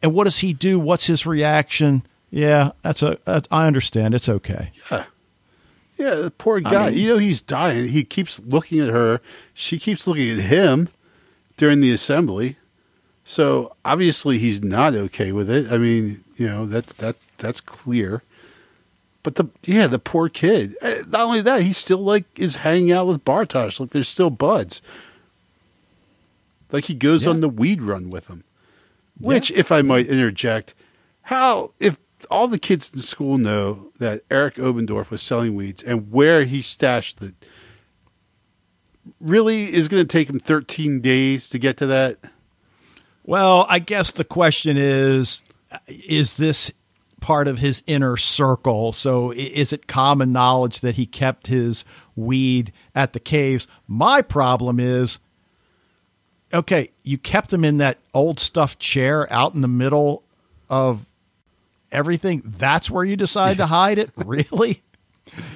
and what does he do? What's his reaction? Yeah, that's a. That's, I understand. It's okay. Yeah. Yeah, the poor guy. mean- you know, he's dying. He keeps looking at her. She keeps looking at him during the assembly. So obviously he's not okay with it. I mean, you know, that that that's clear. But the yeah, the poor kid. Eh, Not only that, he still like is hanging out with Bartosz. Like they're still buds. Like he goes Yeah. on the weed run with him. Which, if I might interject, how if all the kids in school know that Eric Obendorf was selling weeds and where he stashed it, really is going to take him 13 days to get to that? Well, I guess the question is is this part of his inner circle? So is it common knowledge that he kept his weed at the caves? My problem is okay, you kept him in that old stuffed chair out in the middle of everything. That's where you decide to hide it? Really?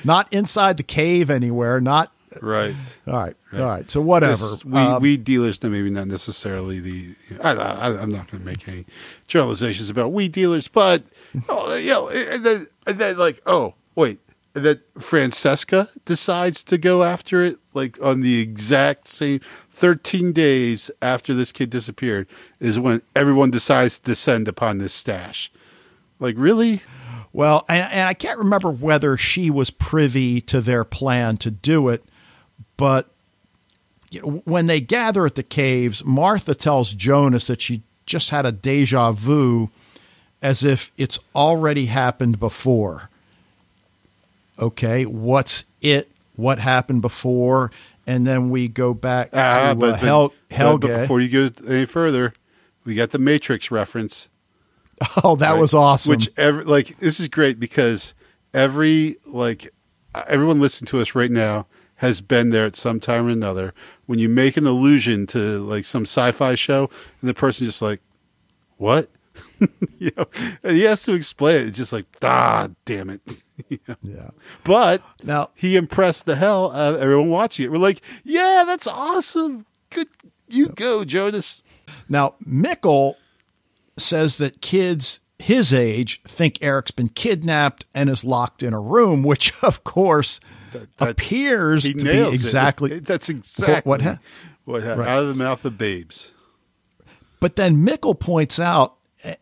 Not inside the cave anywhere, not Right. all right. All right. So whatever. Yes, weed, Um, weed dealers, maybe not necessarily the. I, I'm not going to make any generalizations about weed dealers, but oh, you know, and then, and then like, oh wait, then Francesca decides to go after it, like on the exact same 13 days after this kid disappeared, is when everyone decides to descend upon this stash. Like, really? Well, and, and I can't remember whether she was privy to their plan to do it, but you know, when they gather at the caves, Martha tells Jonas that she just had a deja vu as if it's already happened before. Okay, what's it? What happened before? And then we go back to Ah, uh, Hel- but- Helge. but before you go any further, we got the Matrix reference. oh, that Right. was awesome. Which every like this is great because every like everyone listening to us right now has been there at some time or another. When you make an allusion to like some sci-fi show, and the person just like, "What?" you know, and he has to explain it. It's just like, ah, damn it. Know? yeah. But Now, he impressed the hell out of everyone watching it. We're like, yeah, that's awesome. Good, you go, Jonas. Now, Mikkel says that kids his age think Eric's been kidnapped and is locked in a room, which of course that- appears to be it. exactly. That's exactly what ha- what happened Right. out of the mouth of babes. But then Mikkel points out,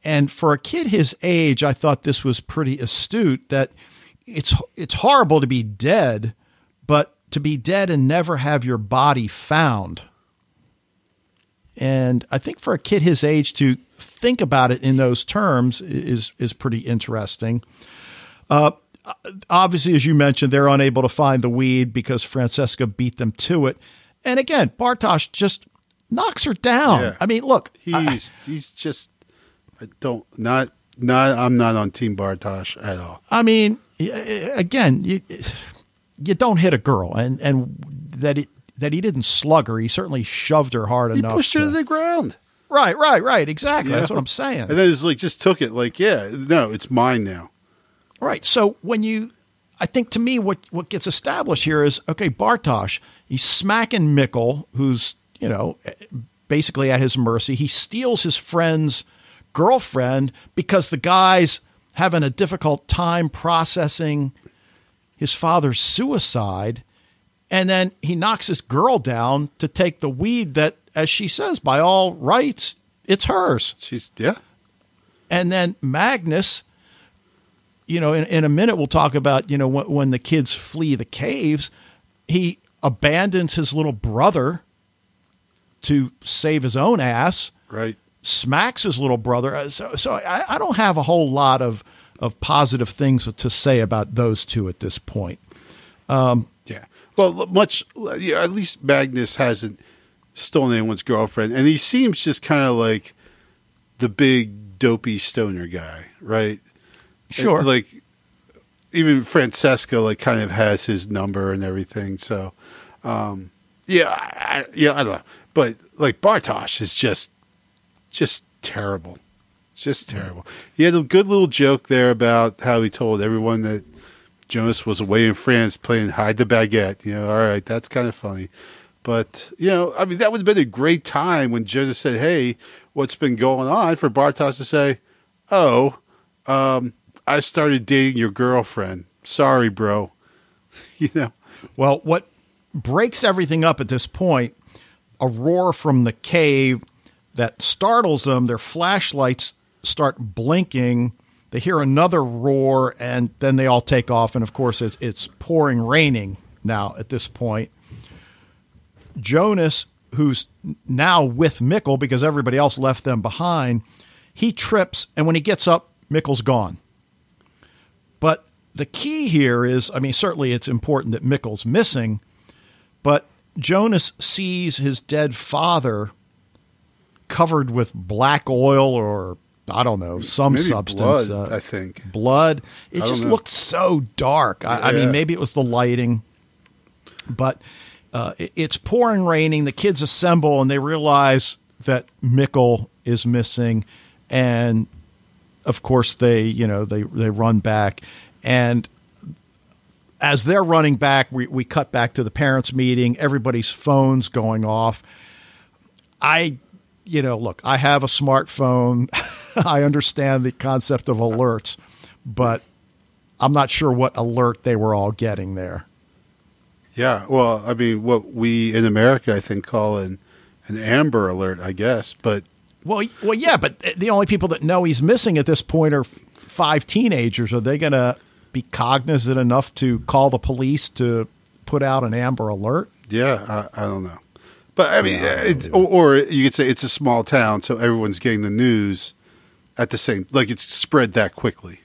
and for a kid his age, I thought this was pretty astute. That it's it's horrible to be dead, but to be dead and never have your body found. And I think for a kid his age to think about it in those terms is is pretty interesting. Uh, obviously, as you mentioned, they're unable to find the weed because Francesca beat them to it. And again, Bartosz just knocks her down. Yeah. I mean, look, He's I- he's just I don't not not I'm not on Team Bartosz at all. I mean, again, you you don't hit a girl, and and that it that he didn't slug her. He certainly shoved her hard enough. He enough. pushed her to- to the ground. right, right, right. Exactly. That's what I'm saying. And then it's like just took it like, yeah, no, it's mine now. Right. So when you, I think to me, what what gets established here is okay. Bartosz, he's smacking Mikkel, who's you know eh, basically at his mercy. He steals his friend's girlfriend because the guy's having a difficult time processing his father's suicide, and then he knocks his girl down to take the weed that, as she says, by all rights, it's hers. She's yeah. And then Magnus, you know, in, in a minute we'll talk about, you know, when, when the kids flee the caves, he abandons his little brother to save his own ass, Right. Smacks his little brother. Uh, So, so I, I don't have a whole lot of, of positive things to say about those two at this point. Yeah. Well, much yeah, at least Magnus hasn't stolen anyone's girlfriend, and he seems just kind of like the big dopey stoner guy, right? Sure. And, like even Francesca, like kind of has his number and everything. So, um, yeah, I, yeah, I don't know, but like Bartosz is just just terrible. Just terrible. He had a good little joke there about how he told everyone that Jonas was away in France playing hide the baguette. You know, all right, that's kind of funny. But, you know, I mean, that would have been a great time when Jonas said, hey, what's been going on for Bartosz to say, oh, um, I started dating your girlfriend. Sorry, bro. you know, Well, what breaks everything up at this point, a roar from the cave that startles them. Their flashlights start blinking. They hear another roar, and then they all take off. And of course, it's, it's pouring raining now at this point. Jonas, who's now with Mikkel because everybody else left them behind, he trips, and when he gets up, Mikkel's gone. But the key here is I mean, certainly it's important that Mikkel's missing, but Jonas sees his dead father covered with black oil or I don't know, some maybe substance. blood, uh, I think. blood. It just know. looked so dark. I, I mean, maybe it was the lighting, but uh, it's pouring, raining. The kids assemble and they realize that Mikkel is missing, and of course they, you know, they they run back, and as they're running back, we we cut back to the parents' meeting. Everybody's phones going off. I, you know, look, I have a smartphone. I understand the concept of alerts, but I'm not sure what alert they were all getting there. Yeah, well, I mean, what we in America, I think, call an an Amber Alert, I guess. But Well, well, yeah, but eh, the only people that know he's missing at this point are f- five teenagers. Are they going to be cognizant enough to call the police to put out an Amber Alert? yeah, I, I don't know. But I mean, it, or, or you could say it's a small town, so everyone's getting the news at the same. Like it's spread that quickly.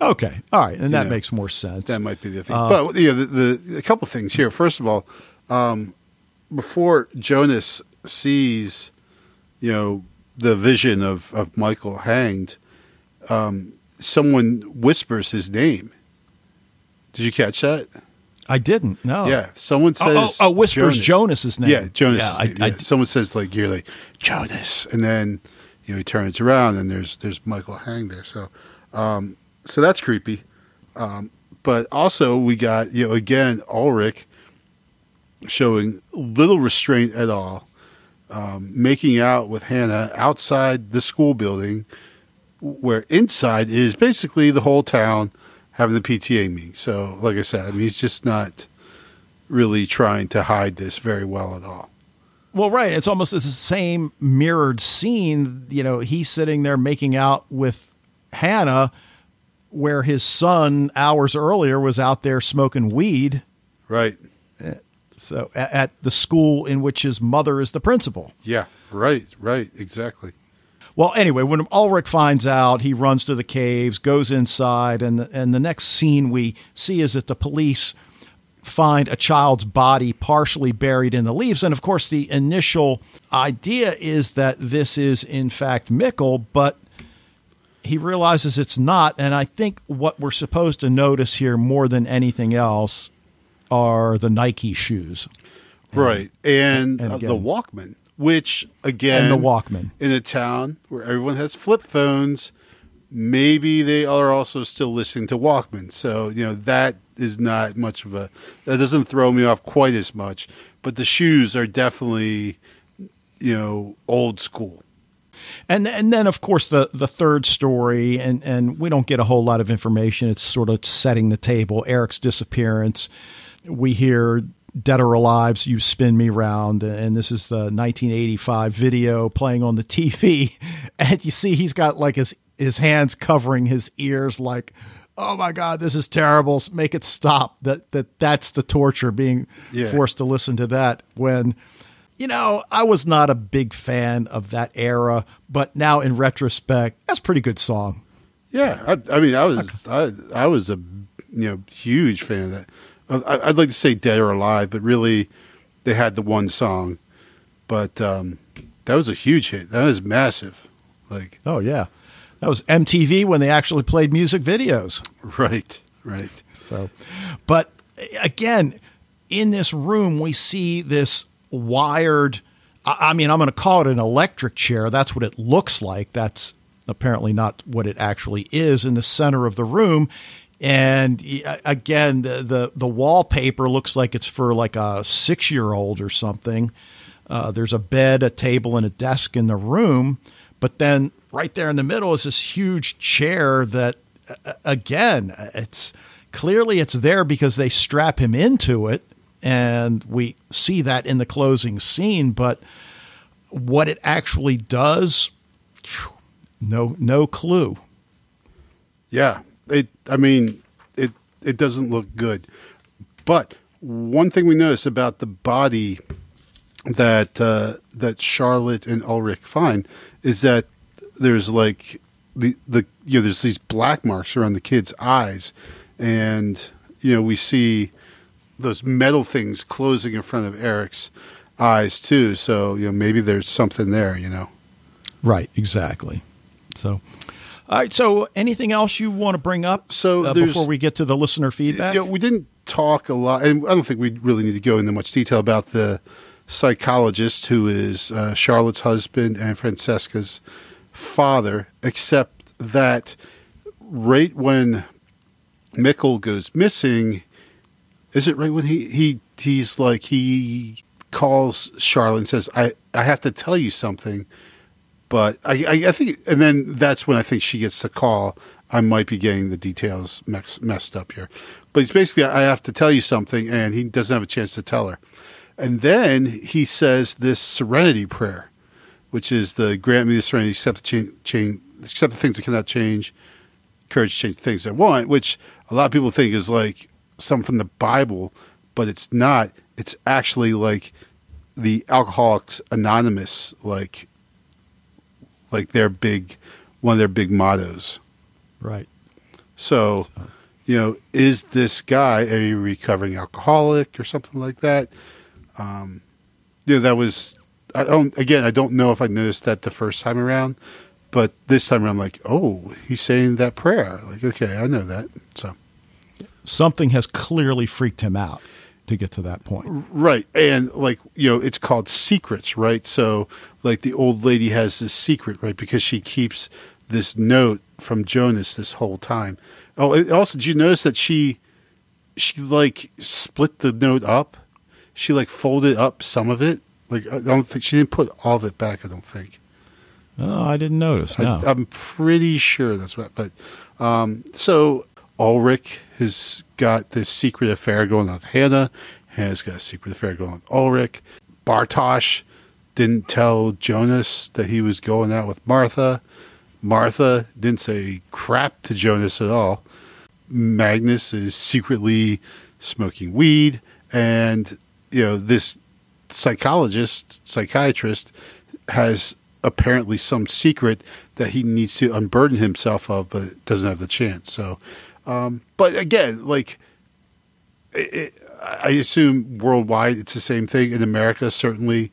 Okay, all right, and that know, makes more sense. That might be the thing. Uh, but you know, the, the a couple things here. First of all, um, before Jonas sees, you know, the vision of of Michael hanged, um, someone whispers his name. Did you catch that? I didn't. No. Yeah, someone Oh, says. oh, oh, whispers Jonas's name. Yeah, Jonas. Yeah, I- I- someone says like you're like Jonas, and then you know he turns around and there's there's Michael Hang there. So, um, so that's creepy. Um, but also we got you know again Ulrich showing little restraint at all, um, making out with Hannah outside the school building, where inside is basically the whole town having the PTA meeting. So, like I said, I mean, he's just not really trying to hide this very well at all. Well, right. It's almost the same mirrored scene. You know, he's sitting there making out with Hannah, where his son hours earlier was out there smoking weed. Right. So at, at the school in which his mother is the principal. Yeah. Right. Right. Exactly. Well, anyway, when Ulrich finds out, he runs to the caves, goes inside, and the, and the next scene we see is that the police find a child's body partially buried in the leaves. And of course, the initial idea is that this is in fact Mikkel, but he realizes it's not. And I think what we're supposed to notice here more than anything else are the Nike shoes. Right. And, and uh, again- the Walkman, which again, And the Walkman. in a town where everyone has flip phones, maybe they are also still listening to Walkman. So, you know, that is not much of a, that doesn't throw me off quite as much. But the shoes are definitely, you know, old school. And and then of course the the third story and and we don't get a whole lot of information. It's sort of setting the table. Eric's disappearance. We hear Dead or Alive's You Spin Me Round and this is the 1985 video playing on the TV and you see he's got like his his hands covering his ears like oh my god this is terrible make it stop that that that's the torture being Yeah. forced to listen to that when you know, I was not a big fan of that era, but now in retrospect, that's a pretty good song. Yeah, I, I mean, I was I, I was a you know huge fan of that. I, I'd like to say Dead or Alive, but really, they had the one song, but um, that was a huge hit. That was massive. Like Oh yeah, that was MTV when they actually played music videos. right, right. So, but again, in this room, we see this wired. I mean, I'm going to call it an electric chair. That's what it looks like. That's apparently not what it actually is in the center of the room. And again, the the, the wallpaper looks like it's for like a six year old or something. Uh, there's a bed, a table, and a desk in the room, but then right there in the middle is this huge chair that, again, it's clearly it's there because they strap him into it, and we see that in the closing scene. But what it actually does, no, no clue. Yeah, it. I mean, it it doesn't look good. But one thing we notice about the body that uh, that Charlotte and Ulrich find is that there's like the the you know there's these black marks around the kid's eyes, and you know we see those metal things closing in front of Eric's eyes too. So you know maybe there's something there. You know. Right, exactly. So, all right. So, anything else you want to bring up? So uh, before we get to the listener feedback, Yeah, we didn't talk a lot, and I don't think we really need to go into much detail about the psychologist who is uh, Charlotte's husband and Francesca's father, except that right when Mikkel goes missing, is it right when he, he he's like he calls Charlotte and says, "I I have to tell you something." But I, I, I think, and then that's when I think she gets the call. I might be getting the details mix, messed up here, but it's basically I have to tell you something, and he doesn't have a chance to tell her. And then he says this serenity prayer, which is the grant me the serenity, accept the change accept the things that cannot change, courage to change the things I want, which a lot of people think is like something from the Bible, but it's not. It's actually like the Alcoholics Anonymous, like like their big one of their big mottos. right. So, you know, is this guy a recovering alcoholic or something like that? Um, you know, that was I don't again I don't know if I noticed that the first time around, but this time around, I'm like, oh, he's saying that prayer. Like, okay, I know that. So Something has clearly freaked him out to get to that point. Right. And like, you know, it's called secrets, right? So like the old lady has this secret, right? Because she keeps this note from Jonas this whole time. Oh, also did you notice that she she like split the note up? She like folded up some of it. Like I don't think she didn't put all of it back, I don't think. Oh, I didn't notice. No. I, I'm pretty sure that's what. But um, so Ulrich has got this secret affair going on with Hannah. Hannah's got a secret affair going on with Ulrich. Bartosz didn't tell Jonas that he was going out with Martha. Martha didn't say crap to Jonas at all. Magnus is secretly smoking weed, and you know this psychologist, psychiatrist, has apparently some secret that he needs to unburden himself of, but doesn't have the chance. So, um, but again, like it, it, I assume worldwide it's the same thing. In America, certainly,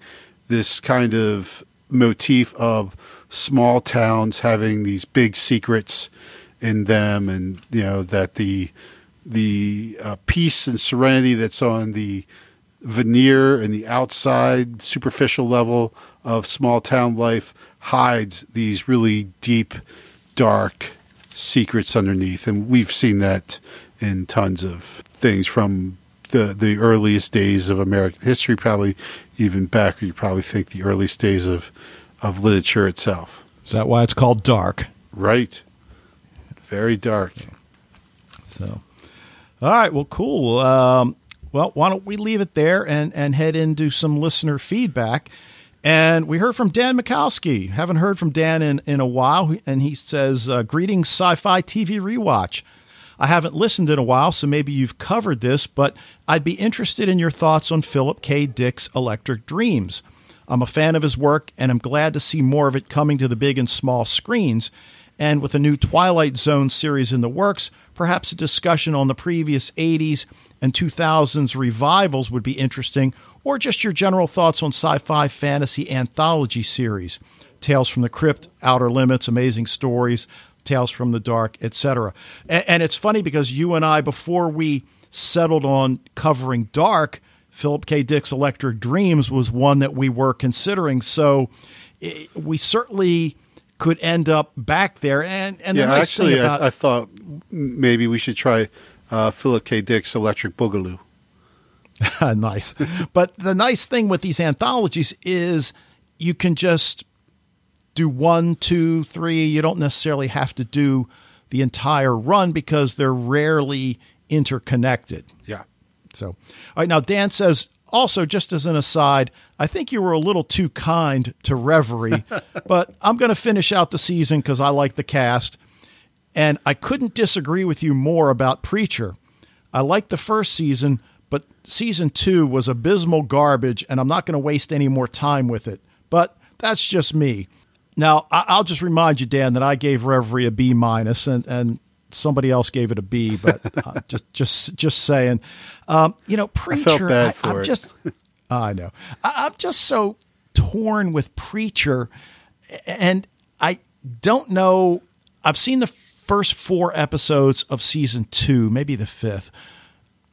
this kind of motif of small towns having these big secrets in them, and you know that the the uh, peace and serenity that's on the veneer and the outside superficial level of small town life hides these really deep, dark secrets underneath, and we've seen that in tons of things from the the earliest days of American history, probably even back. You probably think the earliest days of of literature itself. Is that why it's called dark? Right. Very dark. So, all right. Well, cool. Um, well, why don't we leave it there and and head into some listener feedback. And we heard from Dan Mikowski. Haven't heard from Dan in, in a while. And he says, uh, Greetings, Sci Fi TV Rewatch. I haven't listened in a while, so maybe you've covered this, but I'd be interested in your thoughts on Philip K. Dick's Electric Dreams. I'm a fan of his work, and I'm glad to see more of it coming to the big and small screens. And with a new Twilight Zone series in the works, perhaps a discussion on the previous 80s and 2000s revivals would be interesting, or just your general thoughts on sci fi fantasy anthology series. Tales from the Crypt, Outer Limits, Amazing Stories, Tales from the Dark, etc. And, and, it's funny because you and I, before we settled on covering Dark, Philip K. Dick's Electric Dreams was one that we were considering. So it, we certainly could end up back there. And, and yeah, the nice actually, thing about I, I thought maybe we should try uh, Philip K. Dick's Electric Boogaloo. nice. But the nice thing with these anthologies is you can just do one, two, three. You don't necessarily have to do the entire run because they're rarely interconnected. Yeah. So, all right. Now, Dan says also, just as an aside, I think you were a little too kind to Reverie, but I'm going to finish out the season because I like the cast. And I couldn't disagree with you more about Preacher. I liked the first season, but season two was abysmal garbage, and I'm not going to waste any more time with it. But that's just me. Now, I'll just remind you, Dan, that I gave Reverie a B minus, and and somebody else gave it a B. But uh, just just just saying, um, you know, preacher. I felt bad for am just, I know. I, I'm just so torn with preacher, and I don't know. I've seen the first four episodes of season two, maybe the fifth.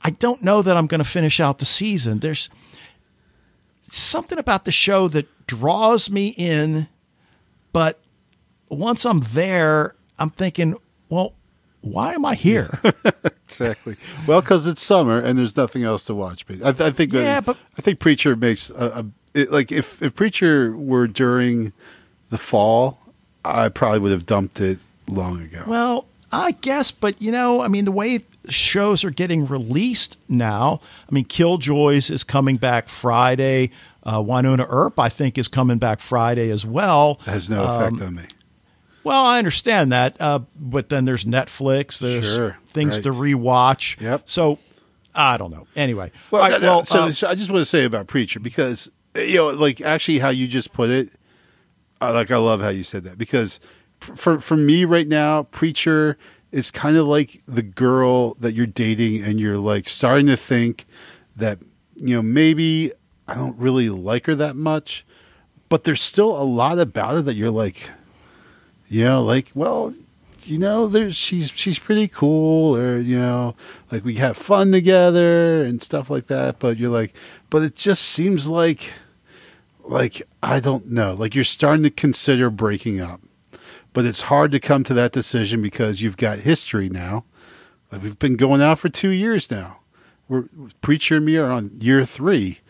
I don't know that I'm going to finish out the season. There's something about the show that draws me in but once I'm there, I'm thinking, well, why am I here? exactly. Well, because it's summer and there's nothing else to watch. I, I think that, Yeah, but- I think Preacher makes a, a it, like if if Preacher were during the fall, I probably would have dumped it long ago. well, I guess, but you know, I mean, the way shows are getting released now, I mean, Killjoys is coming back Friday. Uh, Wynonna Earp, I think, is coming back Friday as well. It has no effect Um, on me. Well, I understand that, uh, but then there's Netflix. There's Sure, things right. to rewatch. Yep. So I don't know. Anyway, Well, right, no, well, so, um, I just want to say about Preacher because you know, like actually how you just put it, I like I love how you said that because for for me right now, Preacher is kind of like the girl that you're dating and you're like starting to think that you know maybe I don't really like her that much, but there's still a lot about her that you're like, you know, like well, you know, there's she's she's pretty cool, or you know, like we have fun together and stuff like that. But you're like, but it just seems like, like I don't know, like you're starting to consider breaking up, but it's hard to come to that decision because you've got history now. Like we've been going out for two years now. We're preacher and me are on year three.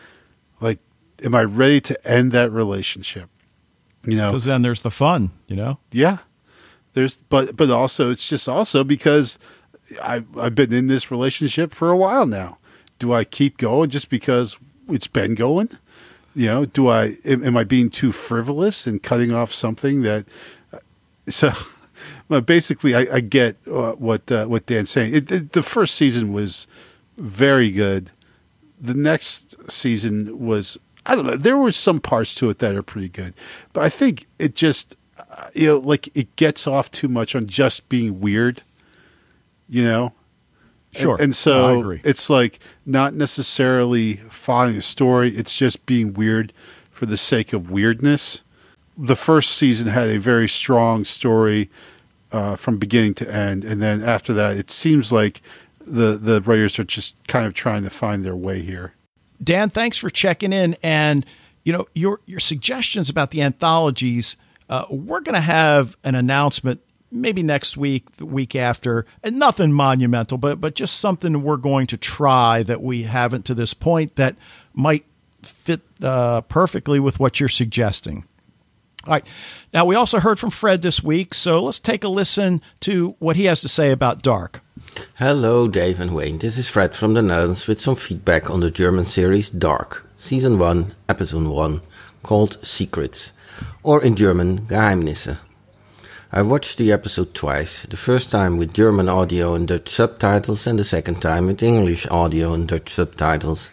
Like, am I ready to end that relationship? You know, because then there's the fun, you know. yeah. There's but but also it's just also because I I've been in this relationship for a while now. Do I keep going just because it's been going? You know, do I am, am I being too frivolous and cutting off something that? So, well, basically, I, I get uh, what uh, what Dan's saying. It, it, the first season was very good. The next season was I don't know. There were some parts to it that are pretty good, but I think it just uh, you know like it gets off too much on just being weird. You know, Sure. and, and so it's like not necessarily following a story, it's just being weird for the sake of weirdness. The first season had a very strong story uh, from beginning to end, and then after that, it seems like the the writers are just kind of trying to find their way here. Dan, thanks for checking in, and you know your your suggestions about the anthologies. Uh, we're going to have an announcement maybe next week, the week after, and nothing monumental, but but just something we're going to try that we haven't to this point that might fit uh, perfectly with what you're suggesting. All right. Now we also heard from Fred this week, so let's take a listen to what he has to say about Dark. Hello, Dave and Wayne. This is Fred from the Netherlands with some feedback on the German series Dark, Season 1, Episode 1, called Secrets, or in German Geheimnisse. I watched the episode twice, the first time with German audio and Dutch subtitles, and the second time with English audio and Dutch subtitles.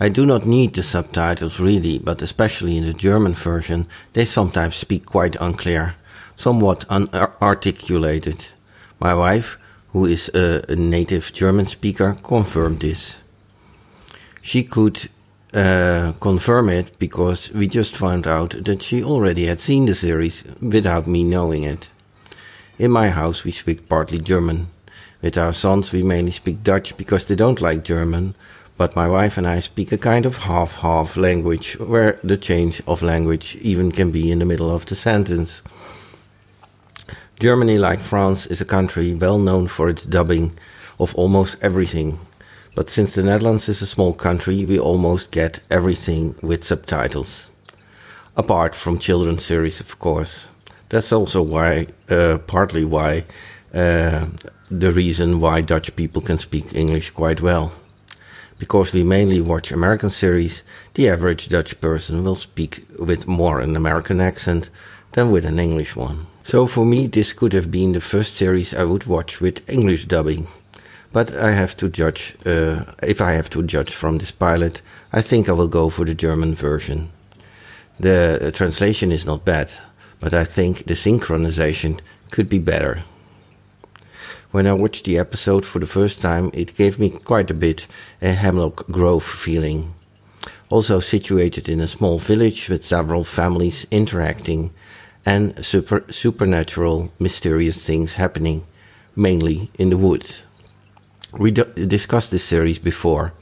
I do not need the subtitles really, but especially in the German version, they sometimes speak quite unclear, somewhat unarticulated. My wife, who is a, native German speaker, confirmed this. She could uh, confirm it because we just found out that she already had seen the series without me knowing it. In my house, we speak partly German. With our sons, we mainly speak Dutch because they don't like German, but my wife and I speak a kind of half half language where the change of language even can be in the middle of the sentence. Germany, like France, is a country well known for its dubbing of almost everything but since the Netherlands is a small country, we almost get everything with subtitles. Apart from children's series, of course. That's also why, uh, partly why, uh, the reason why Dutch people can speak English quite well. Because we mainly watch American series, the average Dutch person will speak with more an American accent than with an English one. So for me, this could have been the first series I would watch with English dubbing. But I have to judge, uh, if I have to judge from this pilot, I think I will go for the German version. The translation is not bad, but I think the synchronization could be better. When I watched the episode for the first time, it gave me quite a bit a Hemlock Grove feeling. Also situated in a small village with several families interacting and super, supernatural, mysterious things happening, mainly in the woods. We discussed this series before,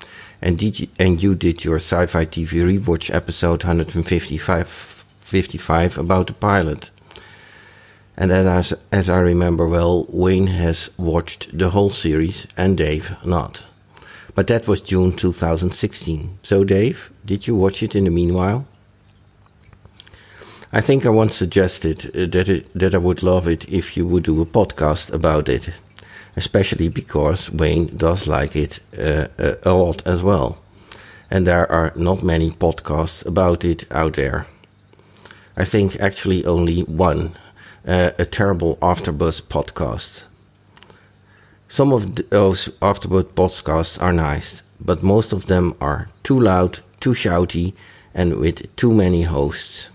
and you, and you did your sci-fi TV rewatch episode 155 55 about the pilot. And as as I remember well, Wayne has watched the whole series and Dave not. But that was June 2016. So Dave, did you watch it in the meanwhile? I think I once suggested uh, that it, that I would love it if you would do a podcast about it especially because Wayne does like it uh, a lot as well. And there are not many podcasts about it out there. I think actually only one, uh, a terrible Afterbuzz podcast. Some of those Afterbuzz podcasts are nice, but most of them are too loud, too shouty, and with too many hosts.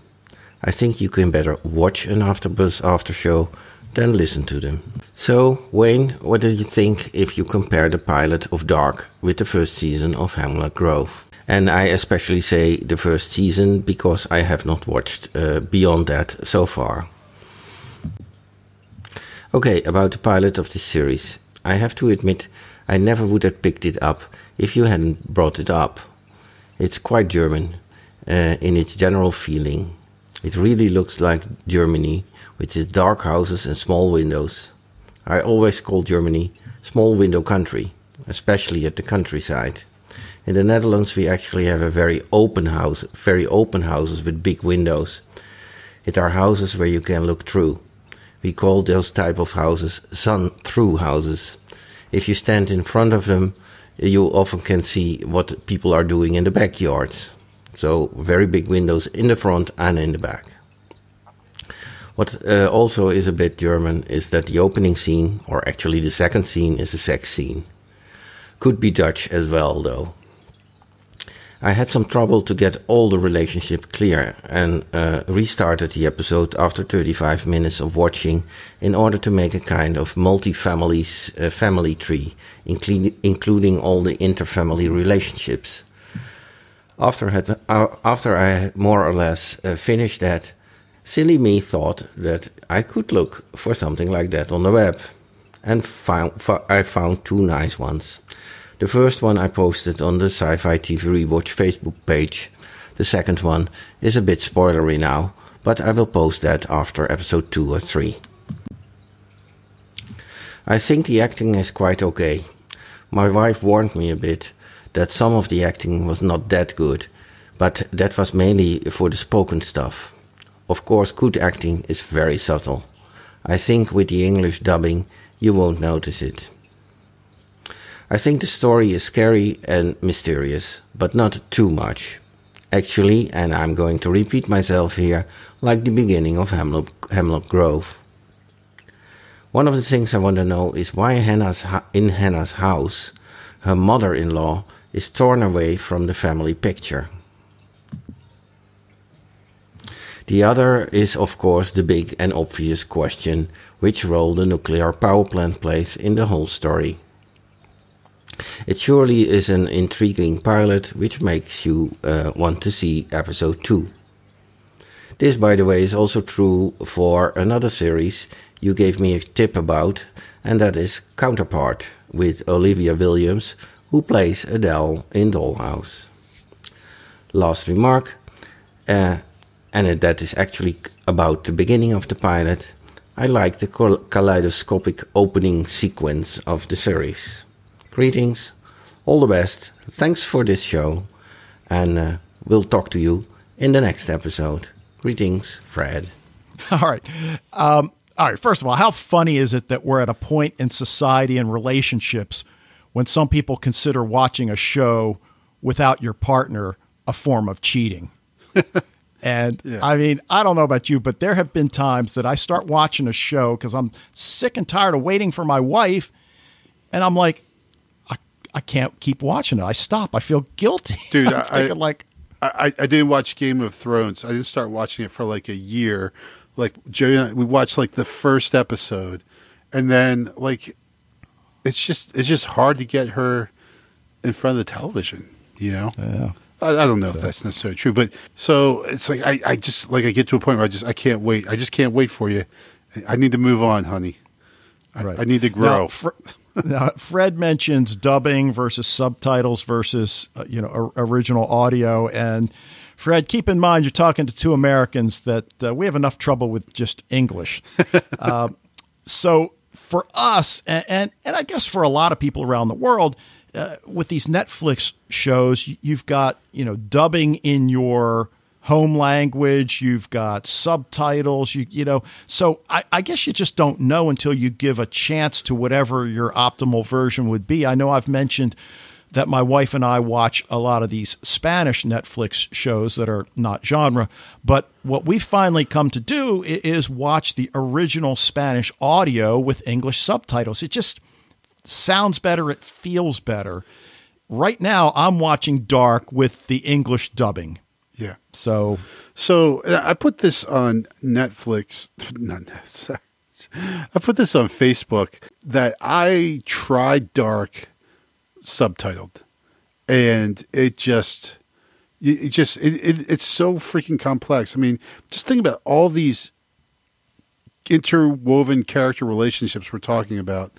I think you can better watch an Afterbuzz after show than listen to them. So, Wayne, what do you think if you compare the pilot of Dark with the first season of Hemlock Grove? And I especially say the first season because I have not watched uh, beyond that so far. Okay, about the pilot of this series. I have to admit, I never would have picked it up if you hadn't brought it up. It's quite German uh, in its general feeling. It really looks like Germany with its dark houses and small windows. I always call Germany small window country, especially at the countryside. In the Netherlands, we actually have a very open house, very open houses with big windows. It are houses where you can look through. We call those type of houses sun-through houses. If you stand in front of them, you often can see what people are doing in the backyards. So very big windows in the front and in the back. What uh, also is a bit German is that the opening scene, or actually the second scene, is a sex scene. Could be Dutch as well, though. I had some trouble to get all the relationship clear and uh, restarted the episode after 35 minutes of watching in order to make a kind of multi-family uh, family tree, including, including all the interfamily relationships. After, had, uh, after I more or less uh, finished that, silly me thought that I could look for something like that on the web, and found, I found two nice ones. The first one I posted on the Sci Fi TV Rewatch Facebook page. The second one is a bit spoilery now, but I will post that after episode 2 or 3. I think the acting is quite okay. My wife warned me a bit that some of the acting was not that good, but that was mainly for the spoken stuff. Of course, good acting is very subtle. I think with the English dubbing, you won't notice it. I think the story is scary and mysterious, but not too much. Actually, and I'm going to repeat myself here, like the beginning of Hemlock, Hemlock Grove. One of the things I want to know is why Hannah's in Hannah's house, her mother-in-law is torn away from the family picture. The other is, of course, the big and obvious question which role the nuclear power plant plays in the whole story. It surely is an intriguing pilot which makes you uh, want to see episode 2. This, by the way, is also true for another series you gave me a tip about, and that is Counterpart with Olivia Williams, who plays Adele in Dollhouse. Last remark, uh, and that is actually about the beginning of the pilot. I like the kaleidoscopic opening sequence of the series. Greetings, all the best. Thanks for this show, and uh, we'll talk to you in the next episode. Greetings, Fred. All right. Um, all right. First of all, how funny is it that we're at a point in society and relationships when some people consider watching a show without your partner a form of cheating? And yeah. I mean, I don't know about you, but there have been times that I start watching a show because I'm sick and tired of waiting for my wife. And I'm like, I I can't keep watching it. I stop. I feel guilty. Dude, I, like I, I didn't watch Game of Thrones. I didn't start watching it for like a year. Like I, we watched like the first episode, and then like it's just it's just hard to get her in front of the television. You know. Yeah. I, I don't know so. if that's necessarily true, but so it's like I, I just like I get to a point where I just I can't wait. I just can't wait for you. I need to move on, honey. I, right. I need to grow. Now, for, now, Fred mentions dubbing versus subtitles versus uh, you know original audio, and Fred, keep in mind you're talking to two Americans that uh, we have enough trouble with just English. uh, so for us, and, and, and I guess for a lot of people around the world, uh, with these Netflix shows, you've got you know dubbing in your home language, you've got subtitles, you you know. So I, I, guess you just don't know until you give a chance to whatever your optimal version would be. I know I've mentioned that my wife and I watch a lot of these Spanish Netflix shows that are not genre, but what we finally come to do is watch the original Spanish audio with English subtitles. It just sounds better, it feels better. Right now, I'm watching Dark with the English dubbing yeah. So, so uh, I put this on Netflix. Not Netflix. I put this on Facebook that I tried Dark subtitled, and it just, it just, it, it, it's so freaking complex. I mean, just think about all these interwoven character relationships we're talking about.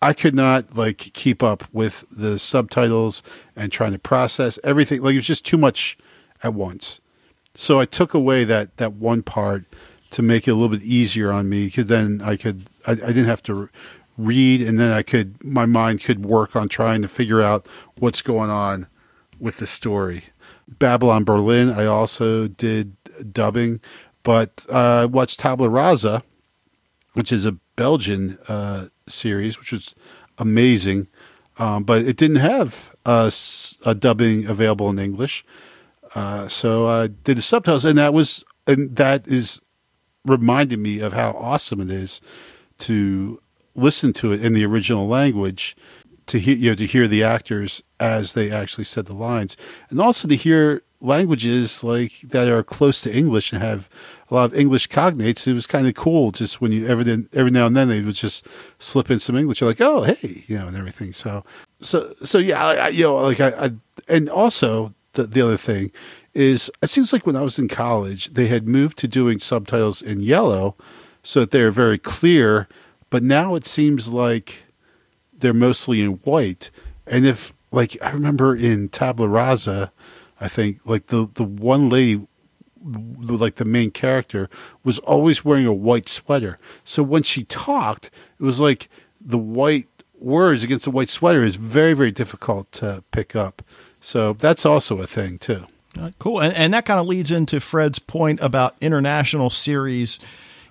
I could not like keep up with the subtitles and trying to process everything. Like it was just too much at once. So I took away that that one part to make it a little bit easier on me because then I could I, I didn't have to read and then I could my mind could work on trying to figure out what's going on with the story. Babylon Berlin I also did dubbing, but uh, I watched Tabula Rasa, which is a Belgian uh, series, which was amazing, um, but it didn't have a, a dubbing available in English. Uh, so I did the subtitles, and that was and that is reminded me of how awesome it is to listen to it in the original language to hear you know to hear the actors as they actually said the lines and also to hear languages like that are close to English and have a lot of English cognates. It was kind of cool just when you every every now and then they would just slip in some English. You're like, oh hey, you know, and everything. So so so yeah, I, you know, like I, I and also the the other thing is it seems like when I was in college they had moved to doing subtitles in yellow so that they're very clear, but now it seems like they're mostly in white. And if like I remember in Tabula Rasa, I think like the the one lady like the main character was always wearing a white sweater. So when she talked, it was like the white words against the white sweater is very very difficult to pick up. So that's also a thing too. Uh, cool, and and that kind of leads into Fred's point about international series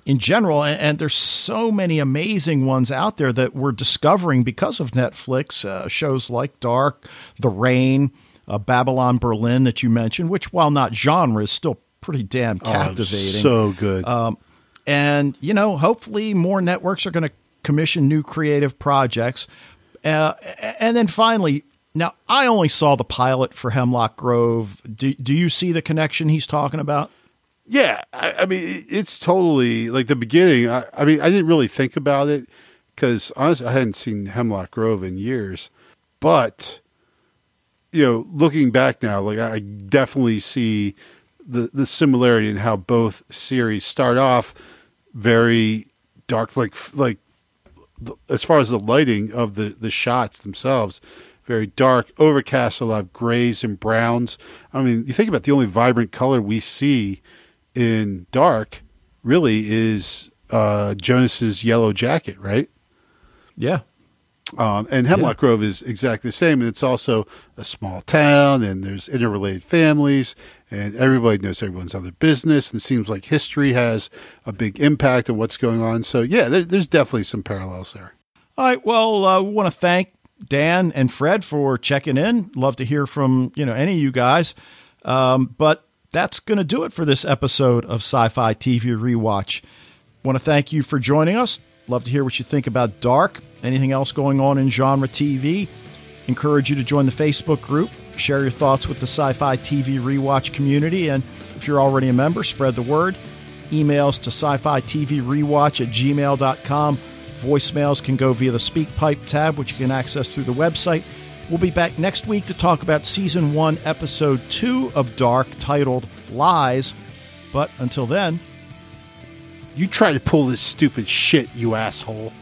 in general. And, and, there's so many amazing ones out there that we're discovering because of Netflix. Uh, shows like Dark, The Rain, uh, Babylon Berlin that you mentioned, which while not genre is still pretty damn oh, captivating. Oh, so good. Um, and you know, hopefully more networks are going to commission new creative projects. Uh, and then finally, now I only saw the pilot for Hemlock Grove. Do, do you see the connection he's talking about? Yeah, I, I mean, it's totally like the beginning. I, I mean, I didn't really think about it because honestly, I hadn't seen Hemlock Grove in years. But you know, looking back now, like I definitely see the the similarity in how both series start off very dark, like like as far as the lighting of the the shots themselves, very dark, overcast, a lot of grays and browns. I mean, you think about the only vibrant color we see in Dark really is uh, Jonas's yellow jacket, right? Yeah. Um, and Hemlock yeah. Grove is exactly the same, and it's also a small town, and there's interrelated families, and everybody knows everyone's other business, and it seems like history has a big impact on what's going on. So, yeah, there, there's definitely some parallels there. All right. Well, I uh, want to thank Dan and Fred for checking in. Love to hear from you know any of you guys. Um, but that's going to do it for this episode of Sci Fi TV Rewatch. Want to thank you for joining us. Love to hear what you think about Dark, anything else going on in genre TV. Encourage you to join the Facebook group, share your thoughts with the Sci Fi TV Rewatch community, and if you're already a member, spread the word. Emails to sci fi TV rewatch at gmail.com. Voicemails can go via the SpeakPipe tab, which you can access through the website. We'll be back next week to talk about season one, episode two of Dark, titled Lies. But until then, you try to pull this stupid shit, you asshole.